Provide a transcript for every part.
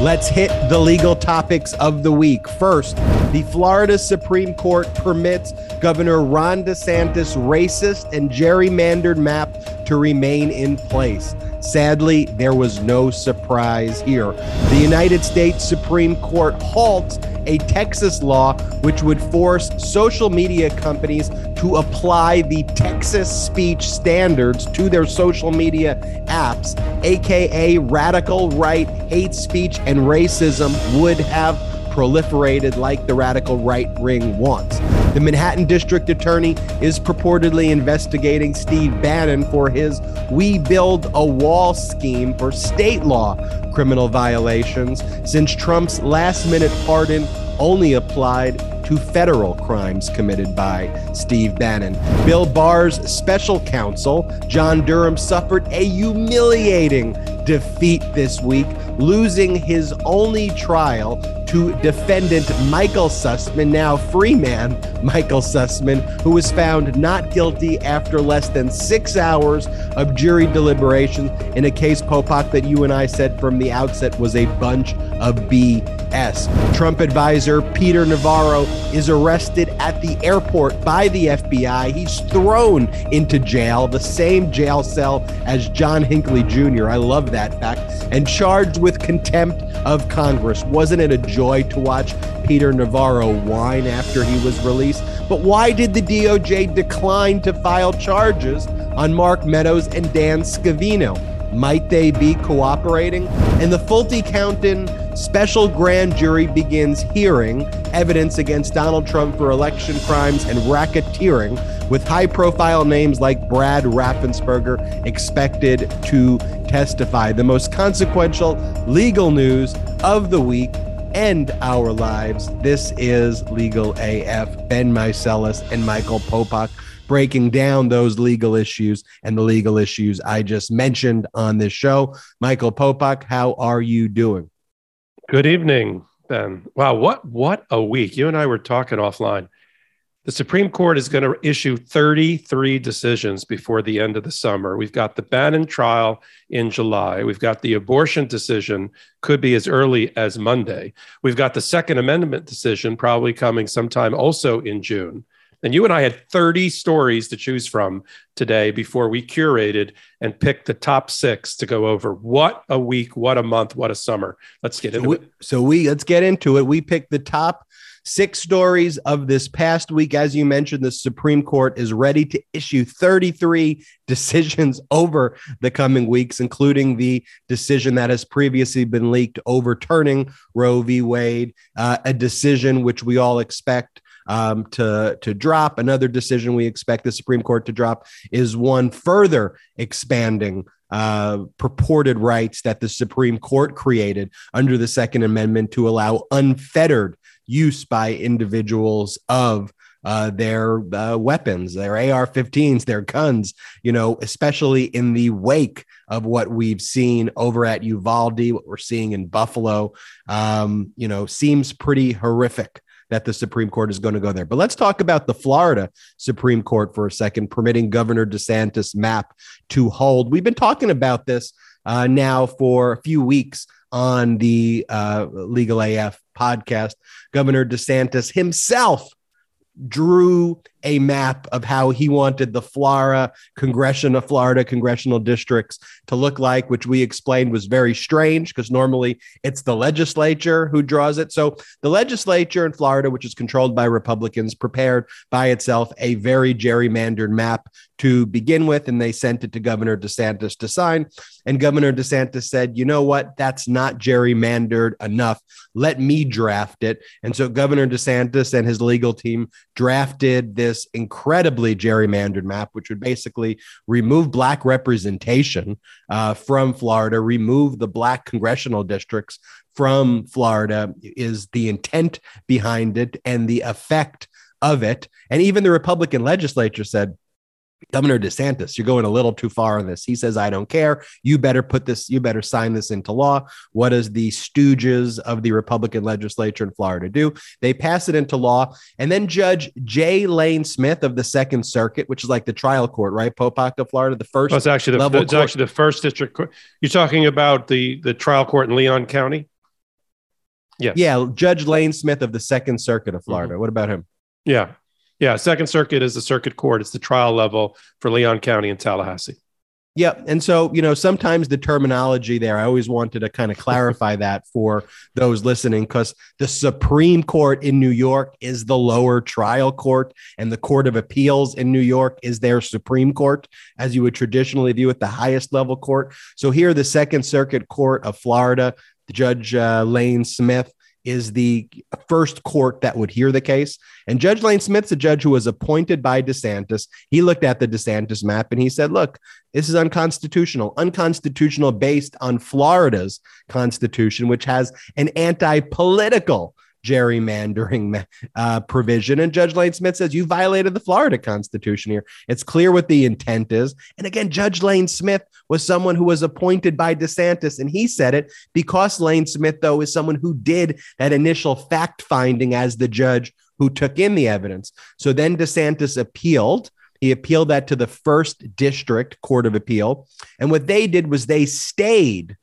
Let's hit the legal topics of the week. First, the Florida Supreme Court permits Governor Ron DeSantis' racist and gerrymandered map to remain in place. Sadly, there was no surprise here. The United States Supreme Court halts a Texas law which would force social media companies to apply the Texas speech standards to their social media apps, aka radical right, hate speech, and racism would have proliferated like the radical right ring wants. The Manhattan District Attorney is purportedly investigating Steve Bannon for his We Build a Wall scheme for state law criminal violations, since Trump's last minute pardon only applied to federal crimes committed by Steve Bannon. Bill Barr's special counsel, John Durham, suffered a humiliating defeat this week, losing his only trial to defendant Michael Sussman, now free man Michael Sussman, who was found not guilty after less than six hours of jury deliberation in a case, Popok, that you and I said from the outset was a bunch of BS. Trump advisor Peter Navarro is arrested at the airport by the FBI. He's thrown into jail, the same jail cell as John Hinckley Jr. I love that fact. And charged with contempt of Congress. Wasn't it a joy to watch Peter Navarro whine after he was released? But why did the DOJ decline to file charges on Mark Meadows and Dan Scavino? Might they be cooperating? And the Fulton County special grand jury begins hearing evidence against Donald Trump for election crimes and racketeering, with high profile names like Brad Raffensperger expected to testify. The most consequential legal news of the week and our lives. This is Legal AF. Ben Meiselas and Michael Popok breaking down those legal issues and the legal issues I just mentioned on this show. Michael Popok, how are you doing? Good evening, Ben. Wow, what what a week. You and I were talking offline. The Supreme Court is going to issue 33 decisions before the end of the summer. We've got the Bannon trial in July. We've got the abortion decision, could be as early as Monday. We've got the Second Amendment decision, probably coming sometime also in June. And you and I had 30 stories to choose from today before we curated and picked the top six to go over. What a week, what a month, what a summer. Let's get into so we, it. So we let's get into it. We picked the top six stories of this past week. As you mentioned, the Supreme Court is ready to issue 33 decisions over the coming weeks, including the decision that has previously been leaked overturning Roe v. Wade, uh, a decision which we all expect um, to to drop. Another decision we expect the Supreme Court to drop is one further expanding uh, purported rights that the Supreme Court created under the Second Amendment to allow unfettered use by individuals of uh, their uh, weapons, their AR-15s, their guns. You know, especially in the wake of what we've seen over at Uvalde, what we're seeing in Buffalo. Um, you know, seems pretty horrific that the Supreme Court is going to go there. But let's talk about the Florida Supreme Court for a second, permitting Governor DeSantis map to hold. We've been talking about this uh, now for a few weeks on the uh, Legal AF podcast. Governor DeSantis himself drew a map of how he wanted the Florida congressional Florida congressional districts to look like, which we explained was very strange because normally it's the legislature who draws it. So the legislature in Florida, which is controlled by Republicans, prepared by itself a very gerrymandered map to begin with, and they sent it to Governor DeSantis to sign. And Governor DeSantis said, you know what? That's not gerrymandered enough. Let me draft it. And so Governor DeSantis and his legal team drafted this this incredibly gerrymandered map, which would basically remove black representation uh, from Florida, remove the black congressional districts from Florida, is the intent behind it and the effect of it. And even the Republican legislature said, Governor DeSantis, you're going a little too far on this. He says, I don't care. You better put this, you better sign this into law. What does the stooges of the Republican legislature in Florida do? They pass it into law. And then Judge J. Layne Smith of the Second Circuit, which is like the trial court, right? Of Florida, the first. Well, it's actually the, it's actually the first district court. You're talking about the, the trial court in Leon County? Yes. Yeah, Judge Layne Smith of the Second Circuit of Florida. Mm-hmm. What about him? Yeah. Yeah. Second Circuit is the circuit court. It's the trial level for Leon County and Tallahassee. Yep. And so, you know, sometimes the terminology there, I always wanted to kind of clarify that for those listening because the Supreme Court in New York is the lower trial court, and the Court of Appeals in New York is their Supreme Court, as you would traditionally view it, the highest level court. So here, the Second Circuit Court of Florida, Judge uh, Layne Smith is the first court that would hear the case. And Judge Layne Smith's a judge who was appointed by DeSantis. He looked at the DeSantis map and he said, look, this is unconstitutional, unconstitutional based on Florida's constitution, which has an anti political gerrymandering uh, provision. And Judge Layne Smith says, You violated the Florida Constitution here. It's clear what the intent is. And again, Judge Layne Smith was someone who was appointed by DeSantis. And he said it because Layne Smith, though, is someone who did that initial fact finding as the judge who took in the evidence. So then DeSantis appealed. He appealed that to the first district court of appeal. And what they did was they stayed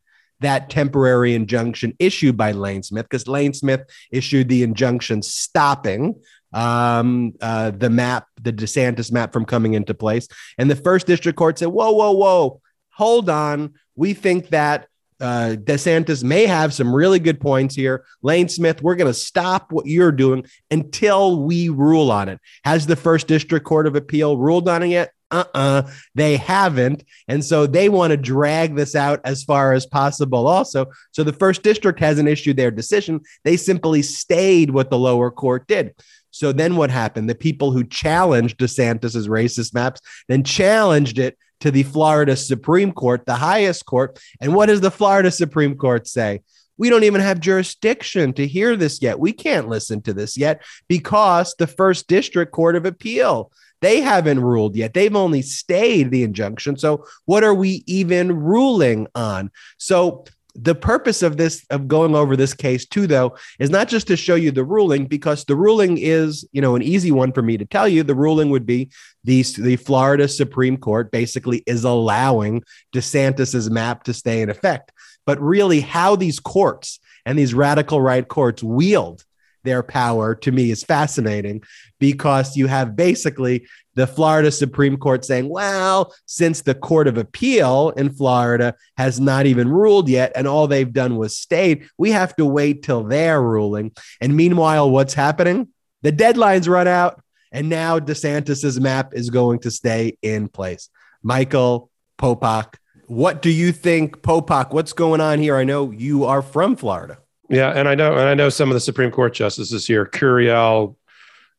that temporary injunction issued by Layne Smith because Layne Smith issued the injunction stopping um, uh, the map, the DeSantis map from coming into place. And the first district court said, whoa, whoa, whoa, hold on. We think that uh, DeSantis may have some really good points here. Layne Smith, we're going to stop what you're doing until we rule on it. Has the first district court of appeal ruled on it yet? Uh-uh they haven't. And so they want to drag this out as far as possible also. So the first district hasn't issued their decision. They simply stayed what the lower court did. So then what happened? The people who challenged desantis's racist maps then challenged it to the florida supreme court the highest court. And what does the florida supreme court say? We don't even have jurisdiction to hear this yet. We can't listen to this yet because the first district court of appeal they haven't ruled yet. They've only stayed the injunction. So, what are we even ruling on? So, the purpose of this of going over this case too though is not just to show you the ruling because the ruling is you know an easy one for me to tell you the ruling would be the the Florida Supreme Court basically is allowing DeSantis's map to stay in effect but really how these courts and these radical right courts wield their power to me is fascinating because you have basically the Florida Supreme Court saying, well, since the Court of Appeal in Florida has not even ruled yet and all they've done was state, we have to wait till their ruling. And meanwhile, what's happening? The deadlines run out, and now DeSantis's map is going to stay in place. Michael Popok, what do you think, Popok? What's going on here? I know you are from Florida. Yeah, and I know, and I know some of the Supreme Court justices here. Couriel,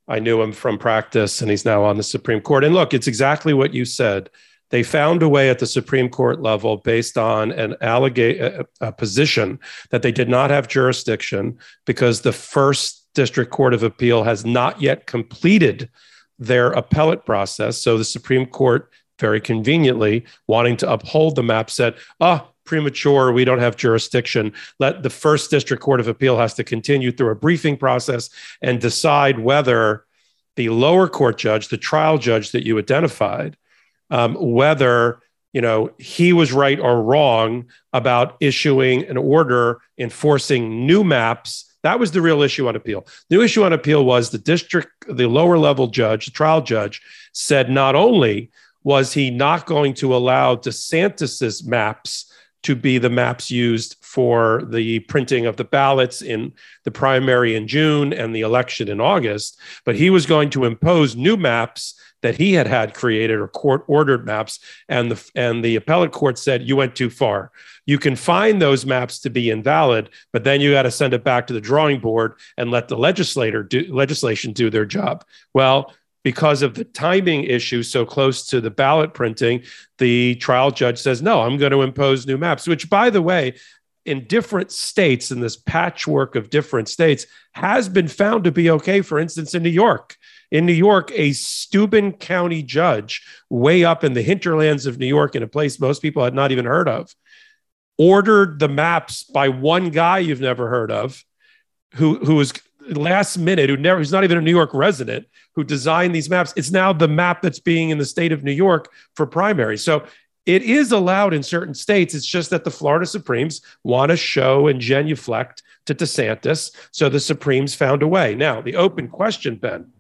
I knew him from practice, and he's now on the Supreme Court. And look, it's exactly what you said. They found a way at the Supreme Court level, based on an allegation, a position that they did not have jurisdiction because the first district court of appeal has not yet completed their appellate process. So the Supreme Court, very conveniently, wanting to uphold the map, said, "Ah, oh, premature. We don't have jurisdiction. Let the first district court of appeal has to continue through a briefing process and decide whether the lower court judge, the trial judge that you identified, um, whether you know he was right or wrong about issuing an order enforcing new maps. That was the real issue on appeal. The issue on appeal was the district, the lower level judge, the trial judge, said not only was he not going to allow DeSantis's maps to be the maps used for the printing of the ballots in the primary in June and the election in August. But he was going to impose new maps that he had had created or court ordered maps. And the, and the appellate court said, you went too far. You can find those maps to be invalid, but then you got to send it back to the drawing board and let the legislator do legislation do their job. Well, because of the timing issue so close to the ballot printing, the trial judge says, no, I'm going to impose new maps, which, by the way, in different states, in this patchwork of different states, has been found to be okay. For instance, in New York, in New York, a Steuben County judge, way up in the hinterlands of New York, in a place most people had not even heard of, ordered the maps by one guy you've never heard of, who who was last minute, who never, who's not even a New York resident, who designed these maps. It's now the map that's being in the state of New York for primary. So it is allowed in certain states. It's just that the Florida Supremes want to show and genuflect to DeSantis. So the Supremes found a way. Now, the open question, Ben,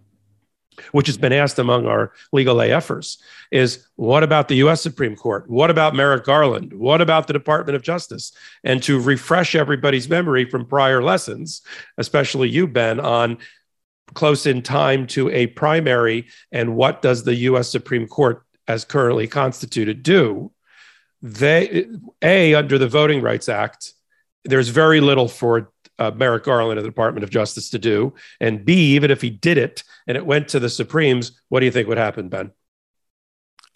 which has been asked among our legal AFers, is what about the US Supreme Court? What about Merrick Garland? What about the Department of Justice? And to refresh everybody's memory from prior lessons, especially you, Ben, on close in time to a primary and what does the US Supreme Court as currently constituted do? They, A, under the Voting Rights Act, there's very little for uh, Merrick Garland of the Department of Justice to do. And B, even if he did it and it went to the Supremes, what do you think would happen, Ben?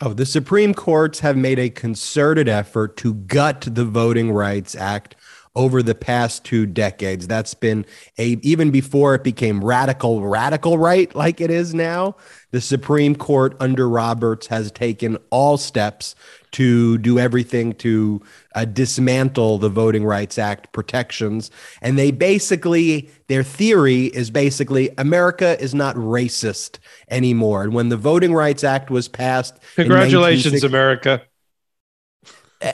Oh, the Supreme Courts have made a concerted effort to gut the Voting Rights Act over the past two decades. That's been a even before it became radical, radical right like it is now. The Supreme Court under Roberts has taken all steps to do everything to uh, dismantle the Voting Rights Act protections. And they basically, their theory is basically America is not racist anymore. And when the Voting Rights Act was passed, congratulations, America.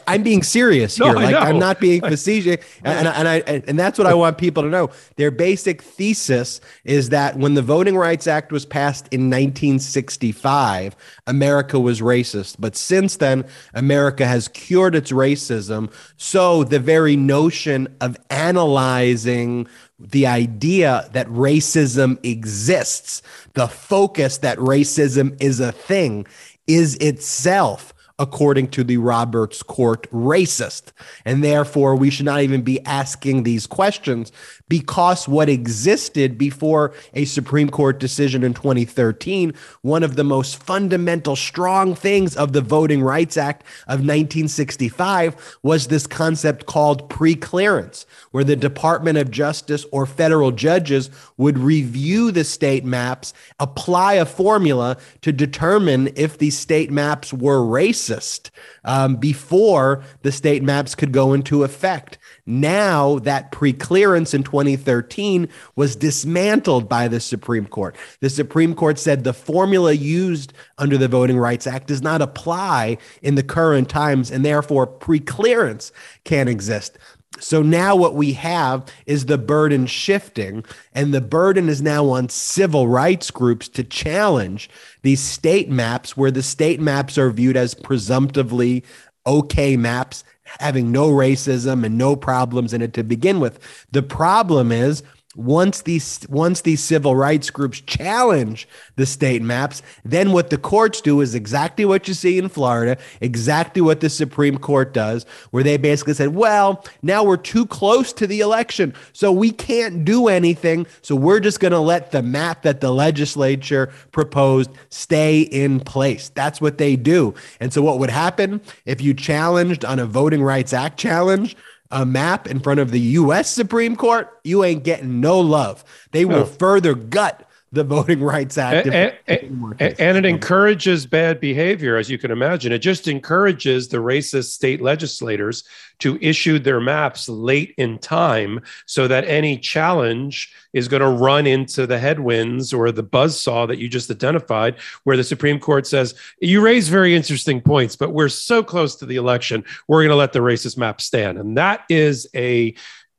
I'm being serious here. No, like I'm not being facetious, and, and I and that's what I want people to know. Their basic thesis is that when the Voting Rights Act was passed in 1965, America was racist, but since then, America has cured its racism. So the very notion of analyzing the idea that racism exists, the focus that racism is a thing, is itself according to the Roberts Court, racist. And therefore, we should not even be asking these questions because what existed before a Supreme Court decision in 2013, one of the most fundamental, strong things of the Voting Rights Act of 1965 was this concept called preclearance, where the Department of Justice or federal judges would review the state maps, apply a formula to determine if the state maps were racist um, before the state maps could go into effect. Now, that preclearance in 2013 was dismantled by the Supreme Court. The Supreme Court said the formula used under the Voting Rights Act does not apply in the current times, and therefore preclearance can't exist. So now what we have is the burden shifting, and the burden is now on civil rights groups to challenge these state maps, where the state maps are viewed as presumptively okay maps having no racism and no problems in it to begin with. The problem is once these once these civil rights groups challenge the state maps then what the courts do is exactly what you see in Florida exactly what the Supreme Court does where they basically said well now we're too close to the election so we can't do anything so we're just going to let the map that the legislature proposed stay in place. That's what they do. And so what would happen if you challenged on a voting rights act challenge a map in front of the U.S. Supreme Court, you ain't getting no love. They will further gut the Voting Rights Act. And, and, and, it encourages bad behavior, as you can imagine. It just encourages the racist state legislators to issue their maps late in time so that any challenge is going to run into the headwinds or the buzz saw that you just identified, where the Supreme Court says, You raise very interesting points, but we're so close to the election, we're going to let the racist map stand. And that is a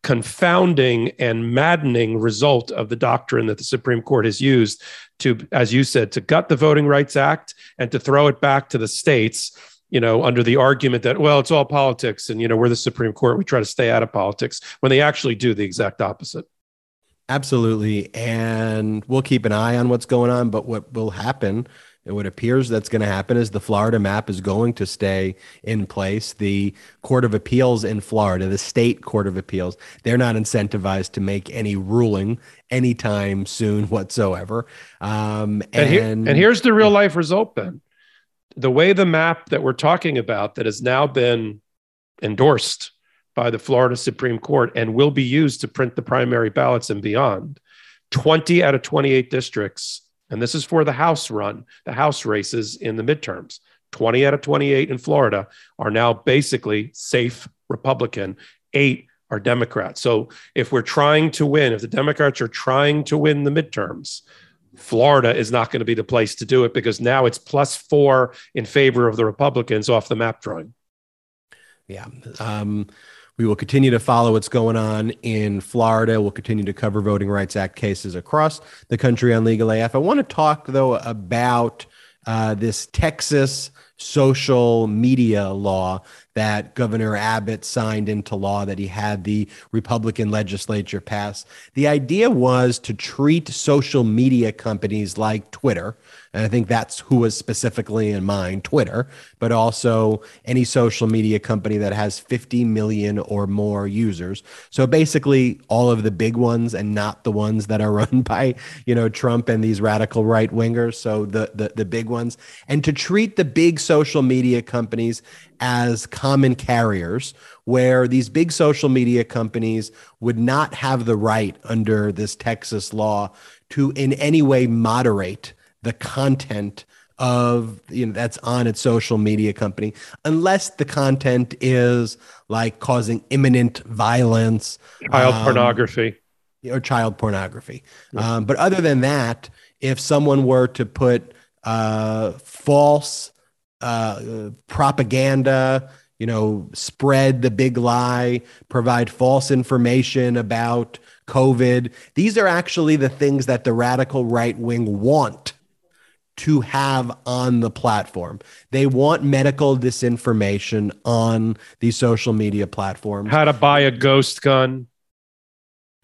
confounding and maddening result of the doctrine that the Supreme Court has used to, as you said, to gut the Voting Rights Act and to throw it back to the states you know, under the argument that, well, it's all politics and, you know, we're the Supreme Court, we try to stay out of politics when they actually do the exact opposite. Absolutely. And we'll keep an eye on what's going on. But what will happen, and what appears that's going to happen, is the Florida map is going to stay in place. The Court of Appeals in Florida, the state Court of Appeals, they're not incentivized to make any ruling anytime soon whatsoever. Um, and, and, here, and here's the real life result, then the way the map that we're talking about that has now been endorsed by the Florida Supreme Court and will be used to print the primary ballots and beyond, 20 out of 28 districts, and this is for the House run, the House races in the midterms, 20 out of 28 in Florida are now basically safe Republican. Eight are Democrats. So if we're trying to win, if the Democrats are trying to win the midterms, Florida is not going to be the place to do it because now it's plus four in favor of the Republicans off the map drawing. Yeah. Um, we will continue to follow what's going on in Florida. We'll continue to cover Voting Rights Act cases across the country on Legal AF. I want to talk, though, about uh, this Texas social media law that Governor Abbott signed into law that he had the Republican legislature pass. The idea was to treat social media companies like Twitter, and I think that's who was specifically in mind Twitter, but also any social media company that has 50 million or more users. So basically, all of the big ones and not the ones that are run by, you know, Trump and these radical right wingers. So the, the, the big ones. And to treat the big social media companies as common carriers, where these big social media companies would not have the right under this Texas law to in any way moderate the content of you know that's on its social media company unless the content is like causing imminent violence child um, pornography or child pornography yeah. um, but other than that if someone were to put uh, false uh, propaganda you know spread the big lie provide false information about covid these are actually the things that the radical right wing want to have on the platform. They want medical disinformation on these social media platforms. How to buy a ghost gun.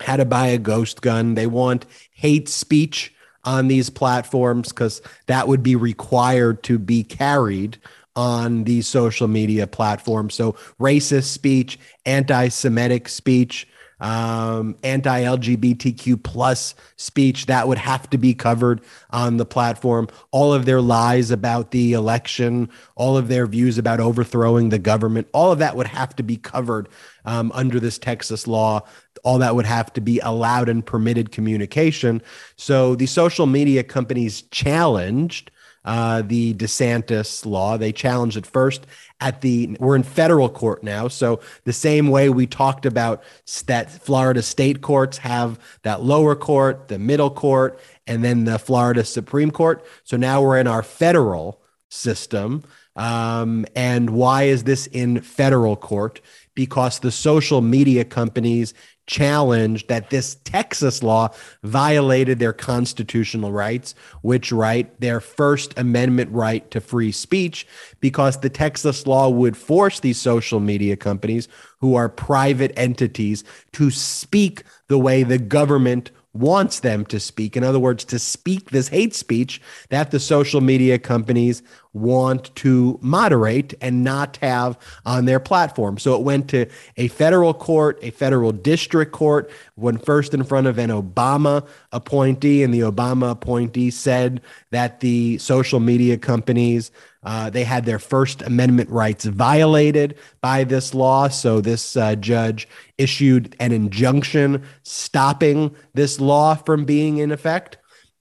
How to buy a ghost gun. They want hate speech on these platforms because that would be required to be carried on these social media platforms. So, racist speech, anti Semitic speech, um, anti-LGBTQ plus speech that would have to be covered on the platform. All of their lies about the election, all of their views about overthrowing the government, all of that would have to be covered um, under this Texas law. All that would have to be allowed and permitted communication. So the social media companies challenged uh, the DeSantis law. They challenged it first at the, we're in federal court now. So the same way we talked about that Florida state courts have that lower court, the middle court, and then the Florida Supreme Court. So now we're in our federal system. Um, and why is this in federal court? Because the social media companies challenged that this Texas law violated their constitutional rights, which right, their First Amendment right to free speech, because the Texas law would force these social media companies, who are private entities, to speak the way the government wants them to speak. In other words, to speak this hate speech that the social media companies want to moderate and not have on their platform. So it went to a federal court, a federal district court, went first in front of an Obama appointee, and the Obama appointee said that the social media companies uh, they had their First Amendment rights violated by this law. So this uh, judge issued an injunction stopping this law from being in effect.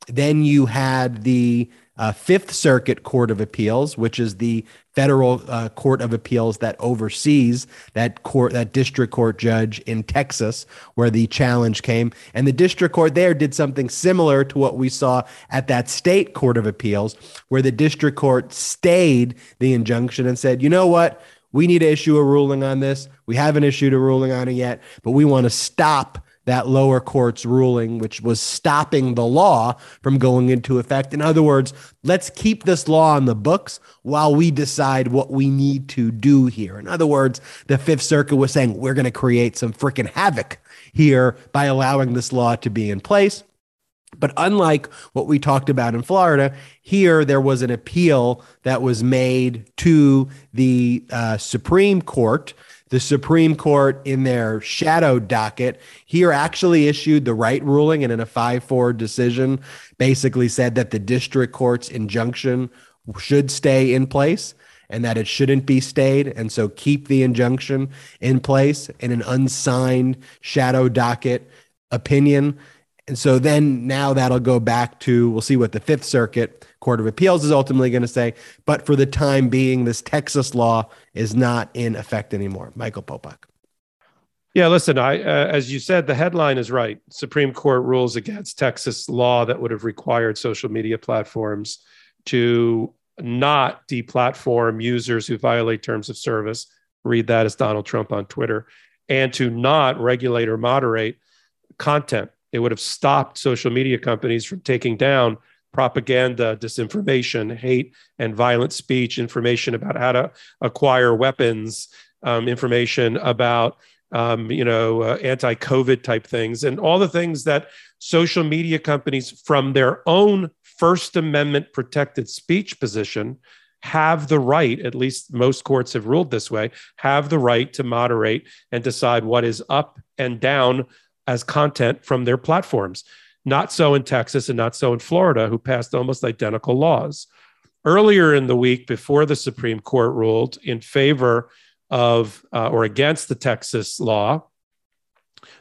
Then you had the uh, Fifth Circuit Court of Appeals, which is the federal uh, court of appeals that oversees that court, that district court judge in Texas, where the challenge came. And the district court there did something similar to what we saw at that state court of appeals, where the district court stayed the injunction and said, you know what? We need to issue a ruling on this. We haven't issued a ruling on it yet, but we want to stop that lower court's ruling, which was stopping the law from going into effect. In other words, let's keep this law on the books while we decide what we need to do here. In other words, the Fifth Circuit was saying we're going to create some freaking havoc here by allowing this law to be in place. But unlike what we talked about in Florida, here there was an appeal that was made to the uh, Supreme Court the Supreme Court, in their shadow docket, here actually issued the right ruling and in a 5 4 decision, basically said that the district court's injunction should stay in place and that it shouldn't be stayed. And so keep the injunction in place in an unsigned shadow docket opinion. And so then now that'll go back to, we'll see what the Fifth Circuit Court of Appeals is ultimately going to say. But for the time being, this Texas law is not in effect anymore. Michael Popok. Yeah, listen, I uh, as you said, the headline is right. Supreme Court rules against Texas law that would have required social media platforms to not deplatform users who violate terms of service. Read that as Donald Trump on Twitter, and to not regulate or moderate content. It would have stopped social media companies from taking down propaganda, disinformation, hate, and violent speech, information about how to acquire weapons, um, information about um, you know uh, anti-COVID type things, and all the things that social media companies, from their own First Amendment protected speech position, have the right, at least most courts have ruled this way, have the right to moderate and decide what is up and down as content from their platforms. Not so in Texas and not so in Florida, who passed almost identical laws. Earlier in the week, before the Supreme Court ruled in favor of uh, or against the Texas law,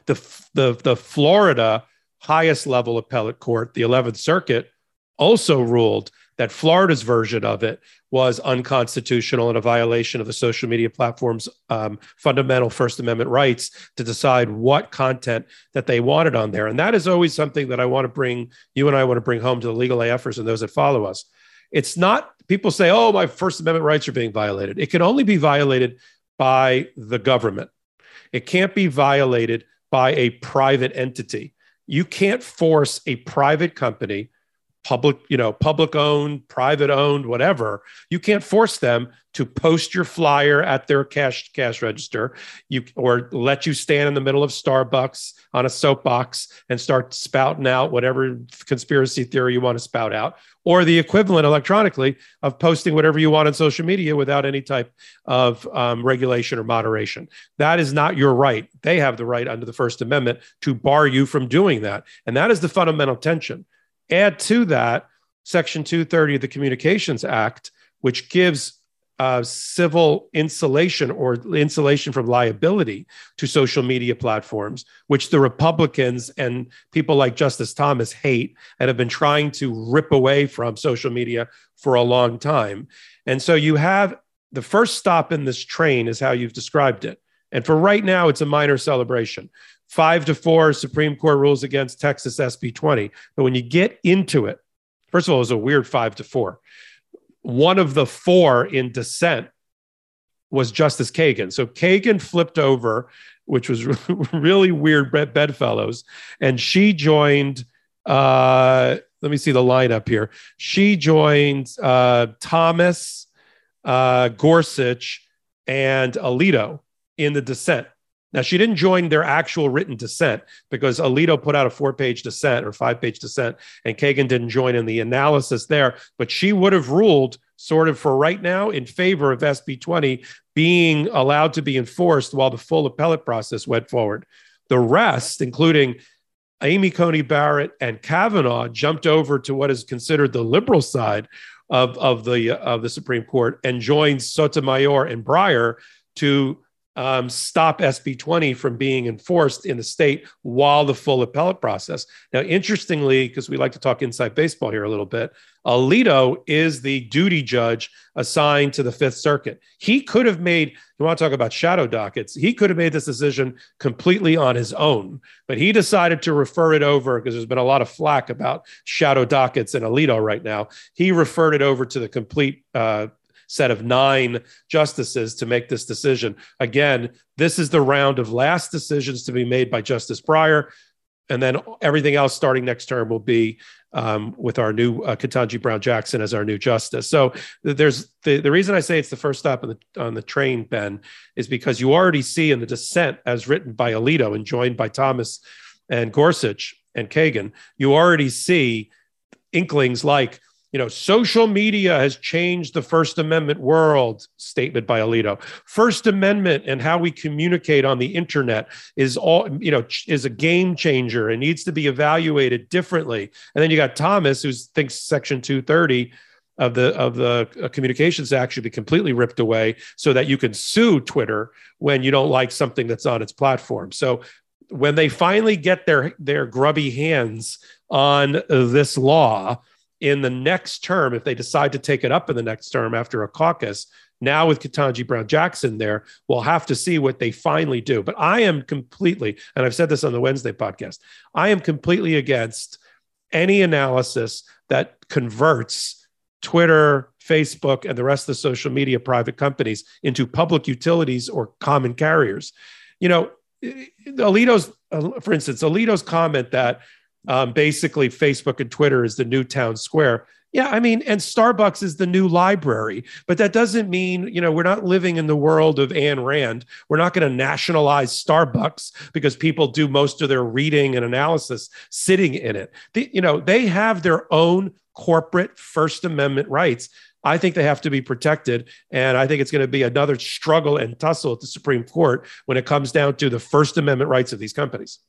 the, the, the Florida highest level appellate court, the 11th Circuit, also ruled that Florida's version of it was unconstitutional and a violation of the social media platform's um, fundamental First Amendment rights to decide what content that they wanted on there. And that is always something that I want to bring, you and I want to bring home to the legal AFers and those that follow us. It's not, people say, oh, my First Amendment rights are being violated. It can only be violated by the government, it can't be violated by a private entity. You can't force a private company public, you know, public owned, private owned, whatever, you can't force them to post your flyer at their cash cash register, you or let you stand in the middle of Starbucks on a soapbox and start spouting out whatever conspiracy theory you want to spout out, or the equivalent electronically of posting whatever you want on social media without any type of um, regulation or moderation. That is not your right. They have the right under the First Amendment to bar you from doing that, and that is the fundamental tension. Add to that Section 230 of the Communications Act, which gives uh, civil insulation or insulation from liability to social media platforms, which the Republicans and people like Justice Thomas hate and have been trying to rip away from social media for a long time. And so you have the first stop in this train, is how you've described it. And for right now, it's a minor celebration five to four Supreme Court rules against Texas SB 20. But when you get into it, first of all, it was a weird five to four. One of the four in dissent was Justice Kagan. So Kagan flipped over, which was really weird bedfellows, and she joined. Uh, let me see the lineup here. She joined uh, Thomas, uh, Gorsuch, and Alito in the dissent. Now, she didn't join their actual written dissent because Alito put out a four page dissent or five page dissent, and Kagan didn't join in the analysis there. But she would have ruled, sort of for right now, in favor of SB 20 being allowed to be enforced while the full appellate process went forward. The rest, including Amy Coney Barrett and Kavanaugh, jumped over to what is considered the liberal side of, of, the, of the Supreme Court and joined Sotomayor and Breyer to um, stop SB 20 from being enforced in the state while the full appellate process. Now, interestingly, because we like to talk inside baseball here a little bit, Alito is the duty judge assigned to the Fifth Circuit. He could have made, you want to talk about shadow dockets, he could have made this decision completely on his own, but he decided to refer it over because there's been a lot of flack about shadow dockets in Alito right now. He referred it over to the complete uh, set of nine justices to make this decision. Again, this is the round of last decisions to be made by Justice Breyer. And then everything else starting next term will be um, with our new uh, Ketanji Brown Jackson as our new justice. So there's the, the reason I say it's the first stop on the on the train, Ben, is because you already see in the dissent as written by Alito and joined by Thomas and Gorsuch and Kagan, you already see inklings like you know, social media has changed the First Amendment world, statement by Alito. First Amendment and how we communicate on the internet is all, you know, is a game changer and needs to be evaluated differently. And then you got Thomas, who thinks Section 230 of the of the uh, Communications Act should be completely ripped away so that you can sue Twitter when you don't like something that's on its platform. So when they finally get their their grubby hands on this law, in the next term, if they decide to take it up in the next term after a caucus, Now with Ketanji Brown Jackson there, we'll have to see what they finally do. But I am completely, and I've said this on the Wednesday podcast, I am completely against any analysis that converts Twitter, Facebook, and the rest of the social media private companies into public utilities or common carriers. You know, Alito's, for instance, Alito's comment that um, basically Facebook and Twitter is the new town square. Yeah, I mean, and Starbucks is the new library, but that doesn't mean, you know, we're not living in the world of Ayn Rand. We're not going to nationalize Starbucks because people do most of their reading and analysis sitting in it. The, you know, they have their own corporate First Amendment rights. I think they have to be protected. And I think it's going to be another struggle and tussle at the Supreme Court when it comes down to the First Amendment rights of these companies.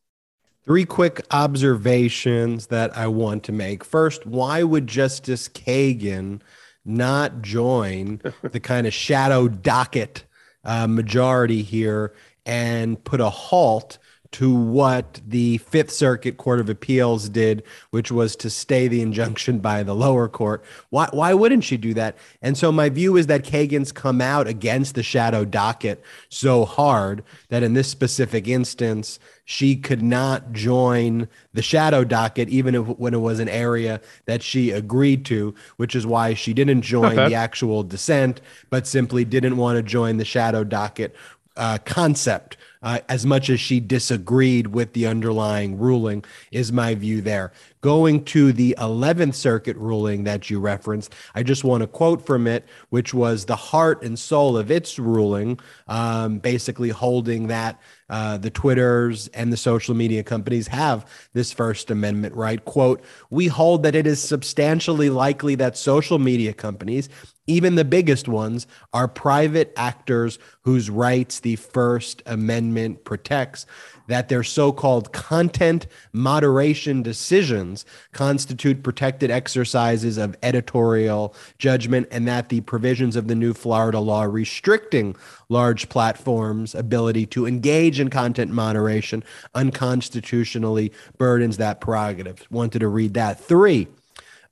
Three quick observations that I want to make. First, why would Justice Kagan not join the kind of shadow docket uh, majority here and put a halt to what the Fifth Circuit Court of Appeals did, which was to stay the injunction by the lower court. Why, why wouldn't she do that? And so my view is that Kagan's come out against the shadow docket so hard that in this specific instance, she could not join the shadow docket, even if, when it was an area that she agreed to, which is why she didn't join the actual dissent, but simply didn't want to join the shadow docket uh, concept uh, as much as she disagreed with the underlying ruling, is my view there. Going to the 11th Circuit ruling that you referenced, I just want to quote from it, which was the heart and soul of its ruling, um, basically holding that uh, the Twitters and the social media companies have this First Amendment right. Quote, we hold that it is substantially likely that social media companies even the biggest ones are private actors whose rights the First Amendment protects that their so called content moderation decisions constitute protected exercises of editorial judgment, and that the provisions of the new Florida law restricting large platforms' ability to engage in content moderation unconstitutionally burdens that prerogative. Wanted to read that. Three,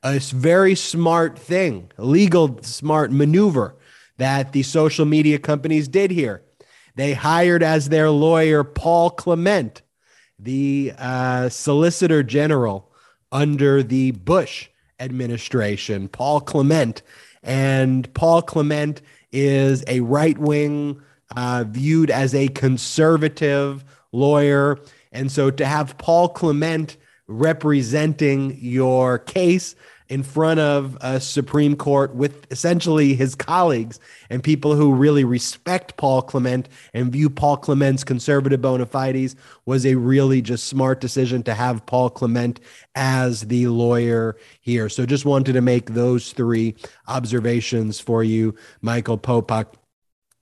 a very smart thing, legal smart maneuver that the social media companies did here they hired as their lawyer Paul Clement, the uh, Solicitor General under the Bush administration. Paul Clement. And Paul Clement is a right wing, uh, viewed as a conservative lawyer. And so to have Paul Clement representing your case in front of a Supreme Court with essentially his colleagues and people who really respect Paul Clement and view Paul Clement's conservative bona fides was a really just smart decision to have Paul Clement as the lawyer here. So just wanted to make those three observations for you, Michael Popok.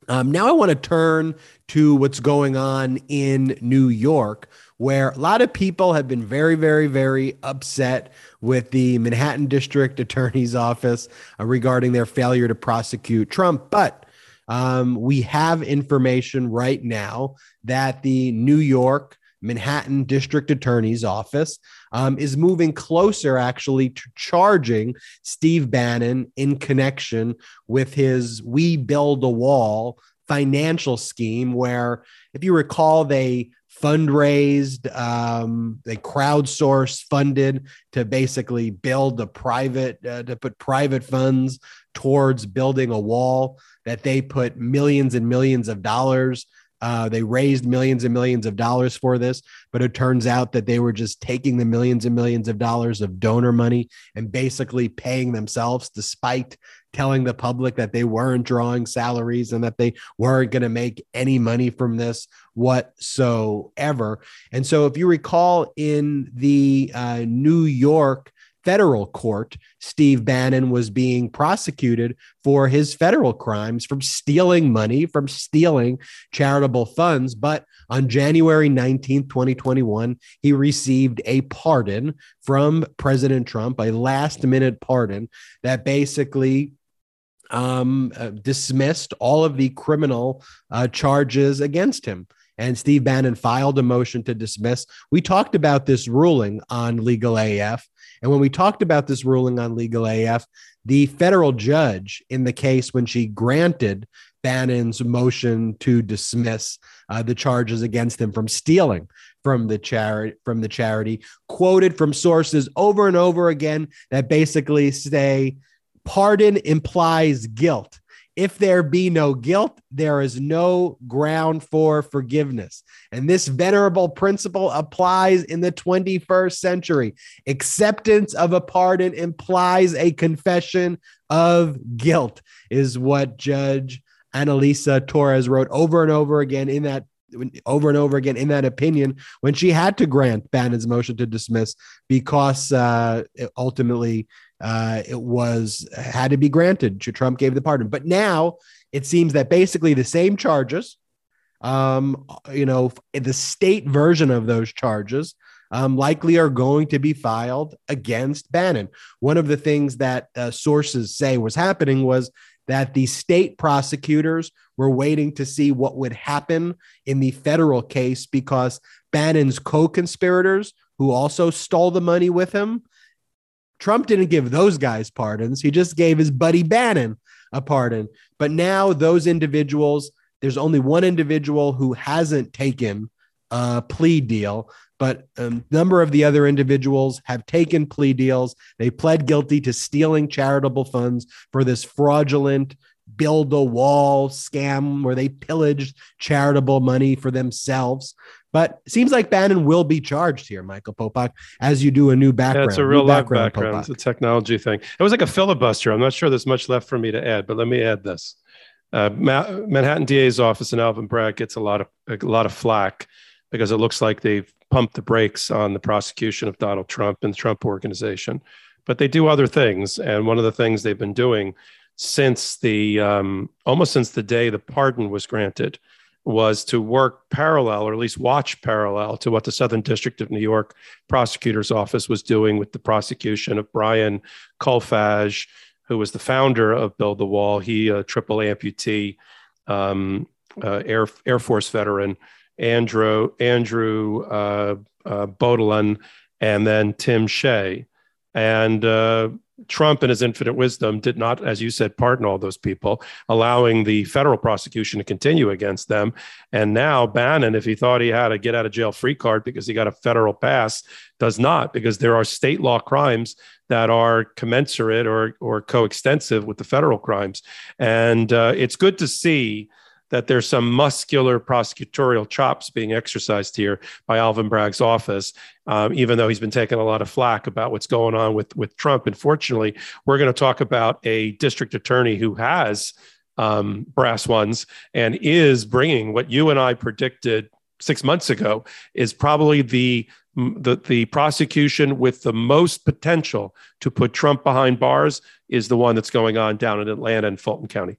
Um, now I want to turn to what's going on in New York, where a lot of people have been very, very, very upset with the Manhattan District Attorney's Office uh, regarding their failure to prosecute Trump. But um, we have information right now that the New York Manhattan District Attorney's Office um, is moving closer, actually, to charging Steve Bannon in connection with his We Build a Wall financial scheme, where, if you recall, they fundraised, um, they crowdsourced, funded to basically build a private, uh, to put private funds towards building a wall that they put millions and millions of dollars. Uh, they raised millions and millions of dollars for this, but it turns out that they were just taking the millions and millions of dollars of donor money and basically paying themselves despite telling the public that they weren't drawing salaries and that they weren't going to make any money from this whatsoever. And so, if you recall, in the uh, New York federal court, Steve Bannon was being prosecuted for his federal crimes from stealing money, from stealing charitable funds. But on January 19th, 2021, he received a pardon from President Trump, a last minute pardon that basically um, uh, dismissed all of the criminal uh, charges against him. and Steve Bannon filed a motion to dismiss. We talked about this ruling on Legal AF. And when we talked about this ruling on Legal AF, the federal judge in the case, when she granted Bannon's motion to dismiss uh, the charges against him from stealing from the charity from the charity quoted from sources over and over again that basically say pardon implies guilt if there be no guilt, there is no ground for forgiveness. And this venerable principle applies in the 21st century. Acceptance of a pardon implies a confession of guilt, is what Judge Analisa Torres wrote over and over again in that over and over again in that opinion when she had to grant Bannon's motion to dismiss because uh, ultimately uh, it was had to be granted. Trump gave the pardon, but now it seems that basically the same charges, um, you know, the state version of those charges, um, likely are going to be filed against Bannon. One of the things that uh, sources say was happening was that the state prosecutors were waiting to see what would happen in the federal case because Bannon's co conspirators, who also stole the money with him, Trump didn't give those guys pardons. He just gave his buddy Bannon a pardon. But now those individuals, there's only one individual who hasn't taken a plea deal, but a number of the other individuals have taken plea deals. They pled guilty to stealing charitable funds for this fraudulent build a wall scam where they pillaged charitable money for themselves. But it seems like Bannon will be charged here, Michael Popok, as you do a new background. Yeah, it's a real live background. background. It's a technology thing. It was like a filibuster. I'm not sure there's much left for me to add, but let me add this. Uh, Ma- Manhattan DA's office and Alvin Bragg gets a lot of a lot of flack because it looks like they've pumped the brakes on the prosecution of Donald Trump and the Trump organization. But they do other things, and one of the things they've been doing since the um, almost since the day the pardon was granted was to work parallel, or at least watch parallel, to what the Southern District of New York prosecutor's office was doing with the prosecution of Brian Kolfage, who was the founder of Build the Wall. He, a triple amputee, um, uh, Air Air Force veteran, Andrew Andrew uh, uh, and then Tim Shea, and uh, Trump, in his infinite wisdom, did not, as you said, pardon all those people, allowing the federal prosecution to continue against them. And now Bannon, if he thought he had a get out of jail free card because he got a federal pass, does not, because there are state law crimes that are commensurate or, or coextensive with the federal crimes. And uh, it's good to see that there's some muscular prosecutorial chops being exercised here by Alvin Bragg's office, um, even though he's been taking a lot of flack about what's going on with, with Trump. And fortunately, we're going to talk about a district attorney who has um, brass ones and is bringing what you and I predicted six months ago is probably the the, the prosecution with the most potential to put Trump behind bars is the one that's going on down in Atlanta and Fulton County.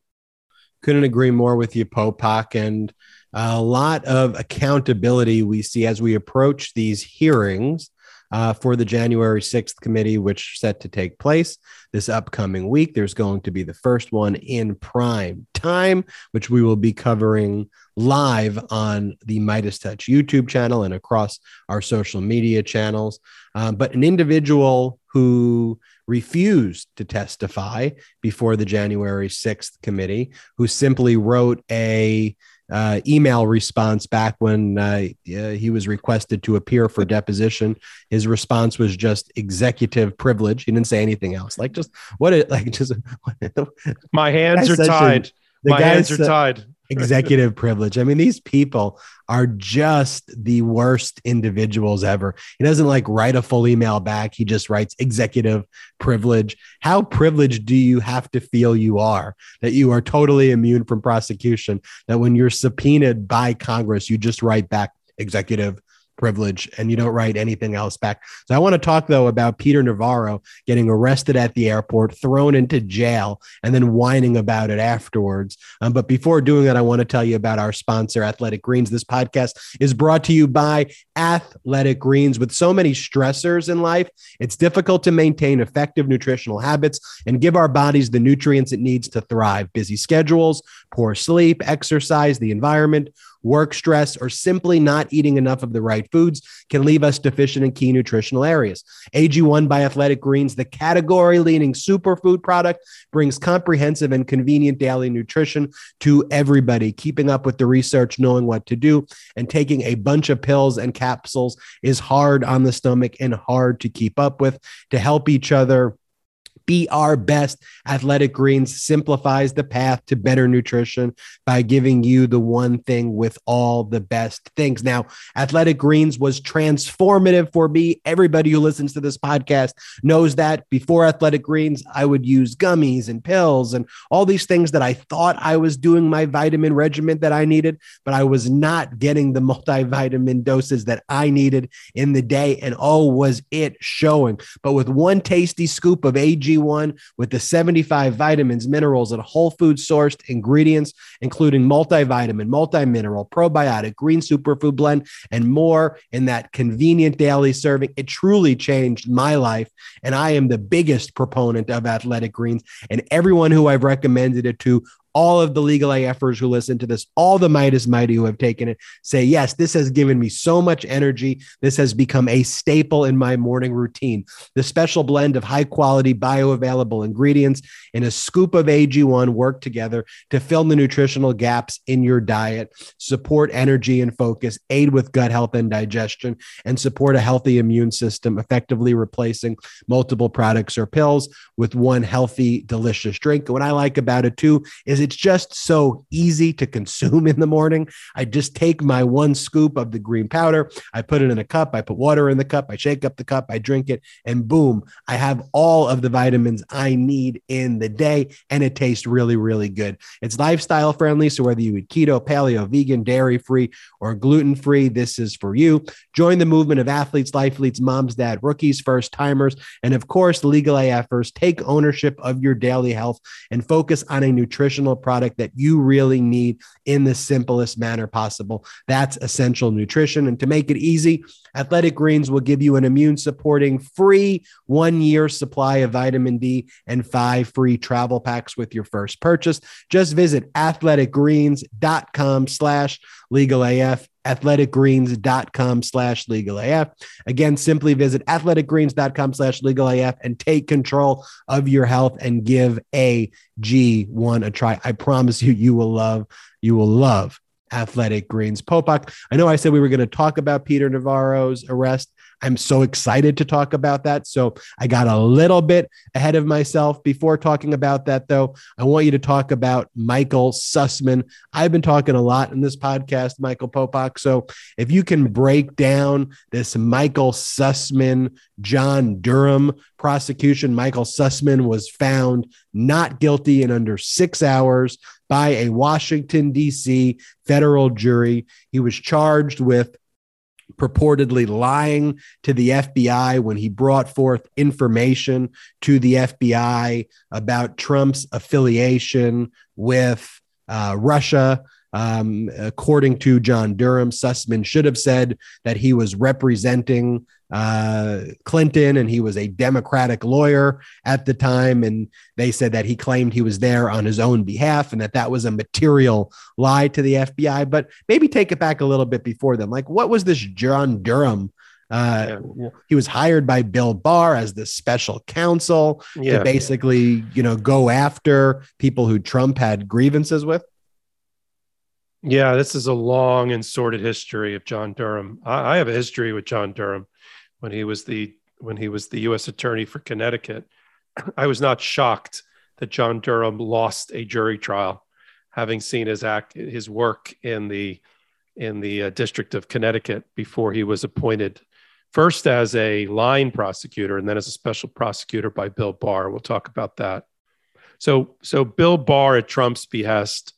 Couldn't agree more with you, Popok. And a lot of accountability we see as we approach these hearings uh, for the January 6th committee, which set to take place this upcoming week. There's going to be the first one in prime time, which we will be covering live on the MeidasTouch YouTube channel and across our social media channels. Um, but an individual who refused to testify before the January 6th committee, who simply wrote a uh, email response back when uh, he was requested to appear for deposition. His response was just executive privilege. He didn't say anything else. Like just what it like just my hands are tied. My hands are tied executive privilege. I mean, these people are just the worst individuals ever. He doesn't like write a full email back. He just writes executive privilege. How privileged do you have to feel you are that you are totally immune from prosecution? That when you're subpoenaed by Congress, you just write back executive privilege and you don't write anything else back. So I want to talk though about Peter Navarro getting arrested at the airport, thrown into jail, and then whining about it afterwards. Um, but before doing that, I want to tell you about our sponsor, Athletic Greens. This podcast is brought to you by Athletic Greens. With so many stressors in life, it's difficult to maintain effective nutritional habits and give our bodies the nutrients it needs to thrive. Busy schedules, poor sleep, exercise, the environment work stress, or simply not eating enough of the right foods can leave us deficient in key nutritional areas. AG1 by Athletic Greens, the category leading superfood product, brings comprehensive and convenient daily nutrition to everybody. Keeping up with the research, knowing what to do, and taking a bunch of pills and capsules is hard on the stomach and hard to keep up with. To help each other, be our best. Athletic Greens simplifies the path to better nutrition by giving you the one thing with all the best things. Now, Athletic Greens was transformative for me. Everybody who listens to this podcast knows that before Athletic Greens, I would use gummies and pills and all these things that I thought I was doing my vitamin regimen that I needed, but I was not getting the multivitamin doses that I needed in the day. And oh, was it showing. But with one tasty scoop of AG one with the 75 vitamins, minerals, and whole food sourced ingredients, including multivitamin, multimineral, probiotic, green superfood blend, and more in that convenient daily serving. It truly changed my life. And I am the biggest proponent of athletic greens. And everyone who I've recommended it to all of the legal AFers who listen to this, all the Meidas Mighty who have taken it, say, yes, this has given me so much energy. This has become a staple in my morning routine. The special blend of high quality, bioavailable ingredients in a scoop of AG1 work together to fill the nutritional gaps in your diet, support energy and focus, aid with gut health and digestion, and support a healthy immune system, effectively replacing multiple products or pills with one healthy, delicious drink. What I like about it too is it it's just so easy to consume in the morning. I just take my one scoop of the green powder, I put it in a cup, I put water in the cup, I shake up the cup, I drink it, and boom, I have all of the vitamins I need in the day. And it tastes really, really good. It's lifestyle friendly. So whether you eat keto, paleo, vegan, dairy free, or gluten free, this is for you. Join the movement of athletes, life leads, moms, dad, rookies, first timers, and of course, legal AFers. Take ownership of your daily health and focus on a nutritional product that you really need in the simplest manner possible. That's essential nutrition. And to make it easy, Athletic Greens will give you an immune supporting free one year supply of vitamin D and five free travel packs with your first purchase. Just visit athleticgreens.com slash legal AF athleticgreens.com slash legal AF. Again, simply visit athleticgreens.com slash legal AF and take control of your health and give AG1 a try. I promise you, you will love, you will love athletic greens. Popok, I know I said we were going to talk about Peter Navarro's arrest. I'm so excited to talk about that. So I got a little bit ahead of myself before talking about that, though. I want you to talk about Michael Sussman. I've been talking a lot in this podcast, Michael Popok. So if you can break down this Michael Sussman, John Durham prosecution, Michael Sussman was found not guilty in under six hours by a Washington, D.C. federal jury. He was charged with purportedly lying to the FBI when he brought forth information to the FBI about Trump's affiliation with uh, Russia. Um, according to John Durham, Sussman should have said that he was representing uh, Clinton and he was a Democratic lawyer at the time. And they said that he claimed he was there on his own behalf and that that was a material lie to the FBI. But maybe take it back a little bit before them. Like, what was this John Durham? Uh, yeah. He was hired by Bill Barr as the special counsel yeah. to basically, you know, go after people who Trump had grievances with. Yeah, this is a long and sordid history of John Durham. I, I have a history with John Durham when he was the when he was the U.S. attorney for Connecticut. I was not shocked that John Durham lost a jury trial, having seen his act his work in the in the uh, District of Connecticut before he was appointed first as a line prosecutor and then as a special prosecutor by Bill Barr. We'll talk about that. So so Bill Barr at Trump's behest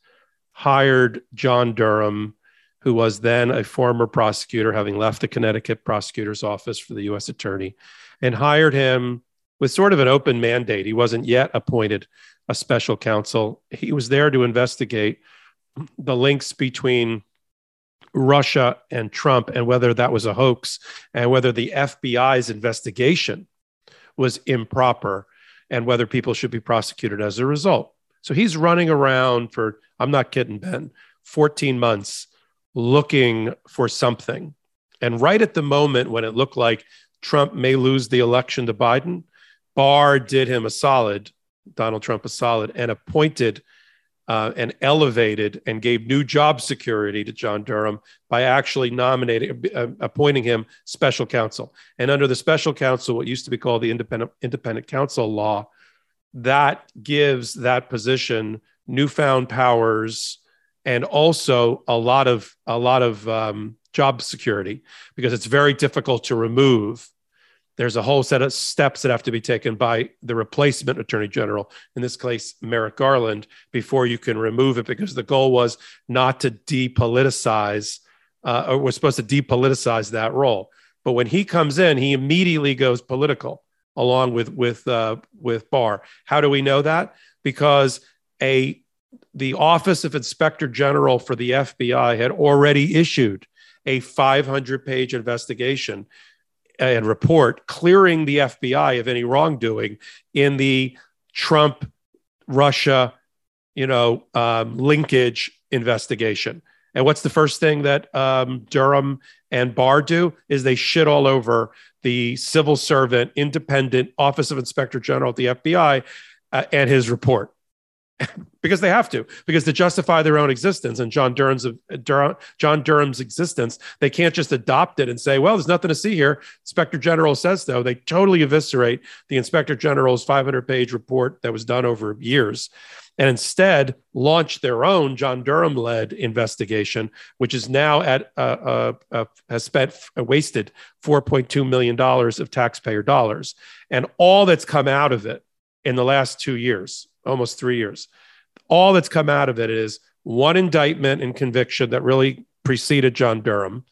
hired John Durham who was then a former prosecutor, having left the Connecticut prosecutor's office for the U.S. attorney, and hired him with sort of an open mandate. He wasn't yet appointed a special counsel. He was there to investigate the links between Russia and Trump and whether that was a hoax and whether the FBI's investigation was improper and whether people should be prosecuted as a result. So he's running around for, I'm not kidding, Ben, 14 months looking for something. And right at the moment when it looked like Trump may lose the election to Biden, Barr did him a solid, Donald Trump a solid, and appointed uh, and elevated and gave new job security to John Durham by actually nominating, uh, appointing him special counsel. And under the special counsel, what used to be called the independent independent counsel law, that gives that position newfound powers and also a lot of a lot of um, job security because it's very difficult to remove there's a whole set of steps that have to be taken by the replacement attorney general, in this case, Merrick Garland, before you can remove it, because the goal was not to depoliticize, uh, or was supposed to depoliticize that role. But when he comes in, he immediately goes political along with with uh, with Barr. How do we know that? Because a the Office of Inspector General for the FBI had already issued a 500 page investigation and report clearing the FBI of any wrongdoing in the Trump Russia, you know, um, linkage investigation. And what's the first thing that um, Durham and Barr do is they shit all over the civil servant, independent Office of Inspector General at the FBI uh, and his report. because they have to, because to justify their own existence and John Durham's Dur- John Durham's existence, they can't just adopt it and say, "Well, there's nothing to see here." Inspector General says so. They totally eviscerate the Inspector General's 500-page report that was done over years, and instead launch their own John Durham-led investigation, which is now at uh, uh, uh, has spent uh, wasted 4.2 million dollars of taxpayer dollars, and all that's come out of it in the last two years almost three years. All that's come out of it is one indictment and conviction that really preceded John Durham.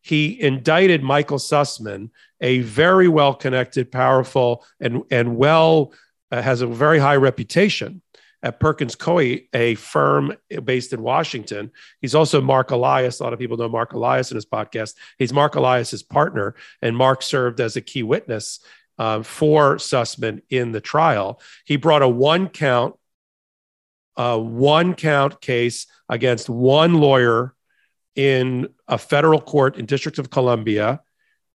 He indicted Michael Sussman, a very well connected, powerful, and, and well, uh, has a very high reputation at Perkins Coie, a firm based in Washington. He's also Mark Elias. A lot of people know Mark Elias in his podcast. He's Mark Elias's partner, and Mark served as a key witness uh, for Sussman in the trial. He brought a one count, one count case against one lawyer in a federal court in District of Columbia,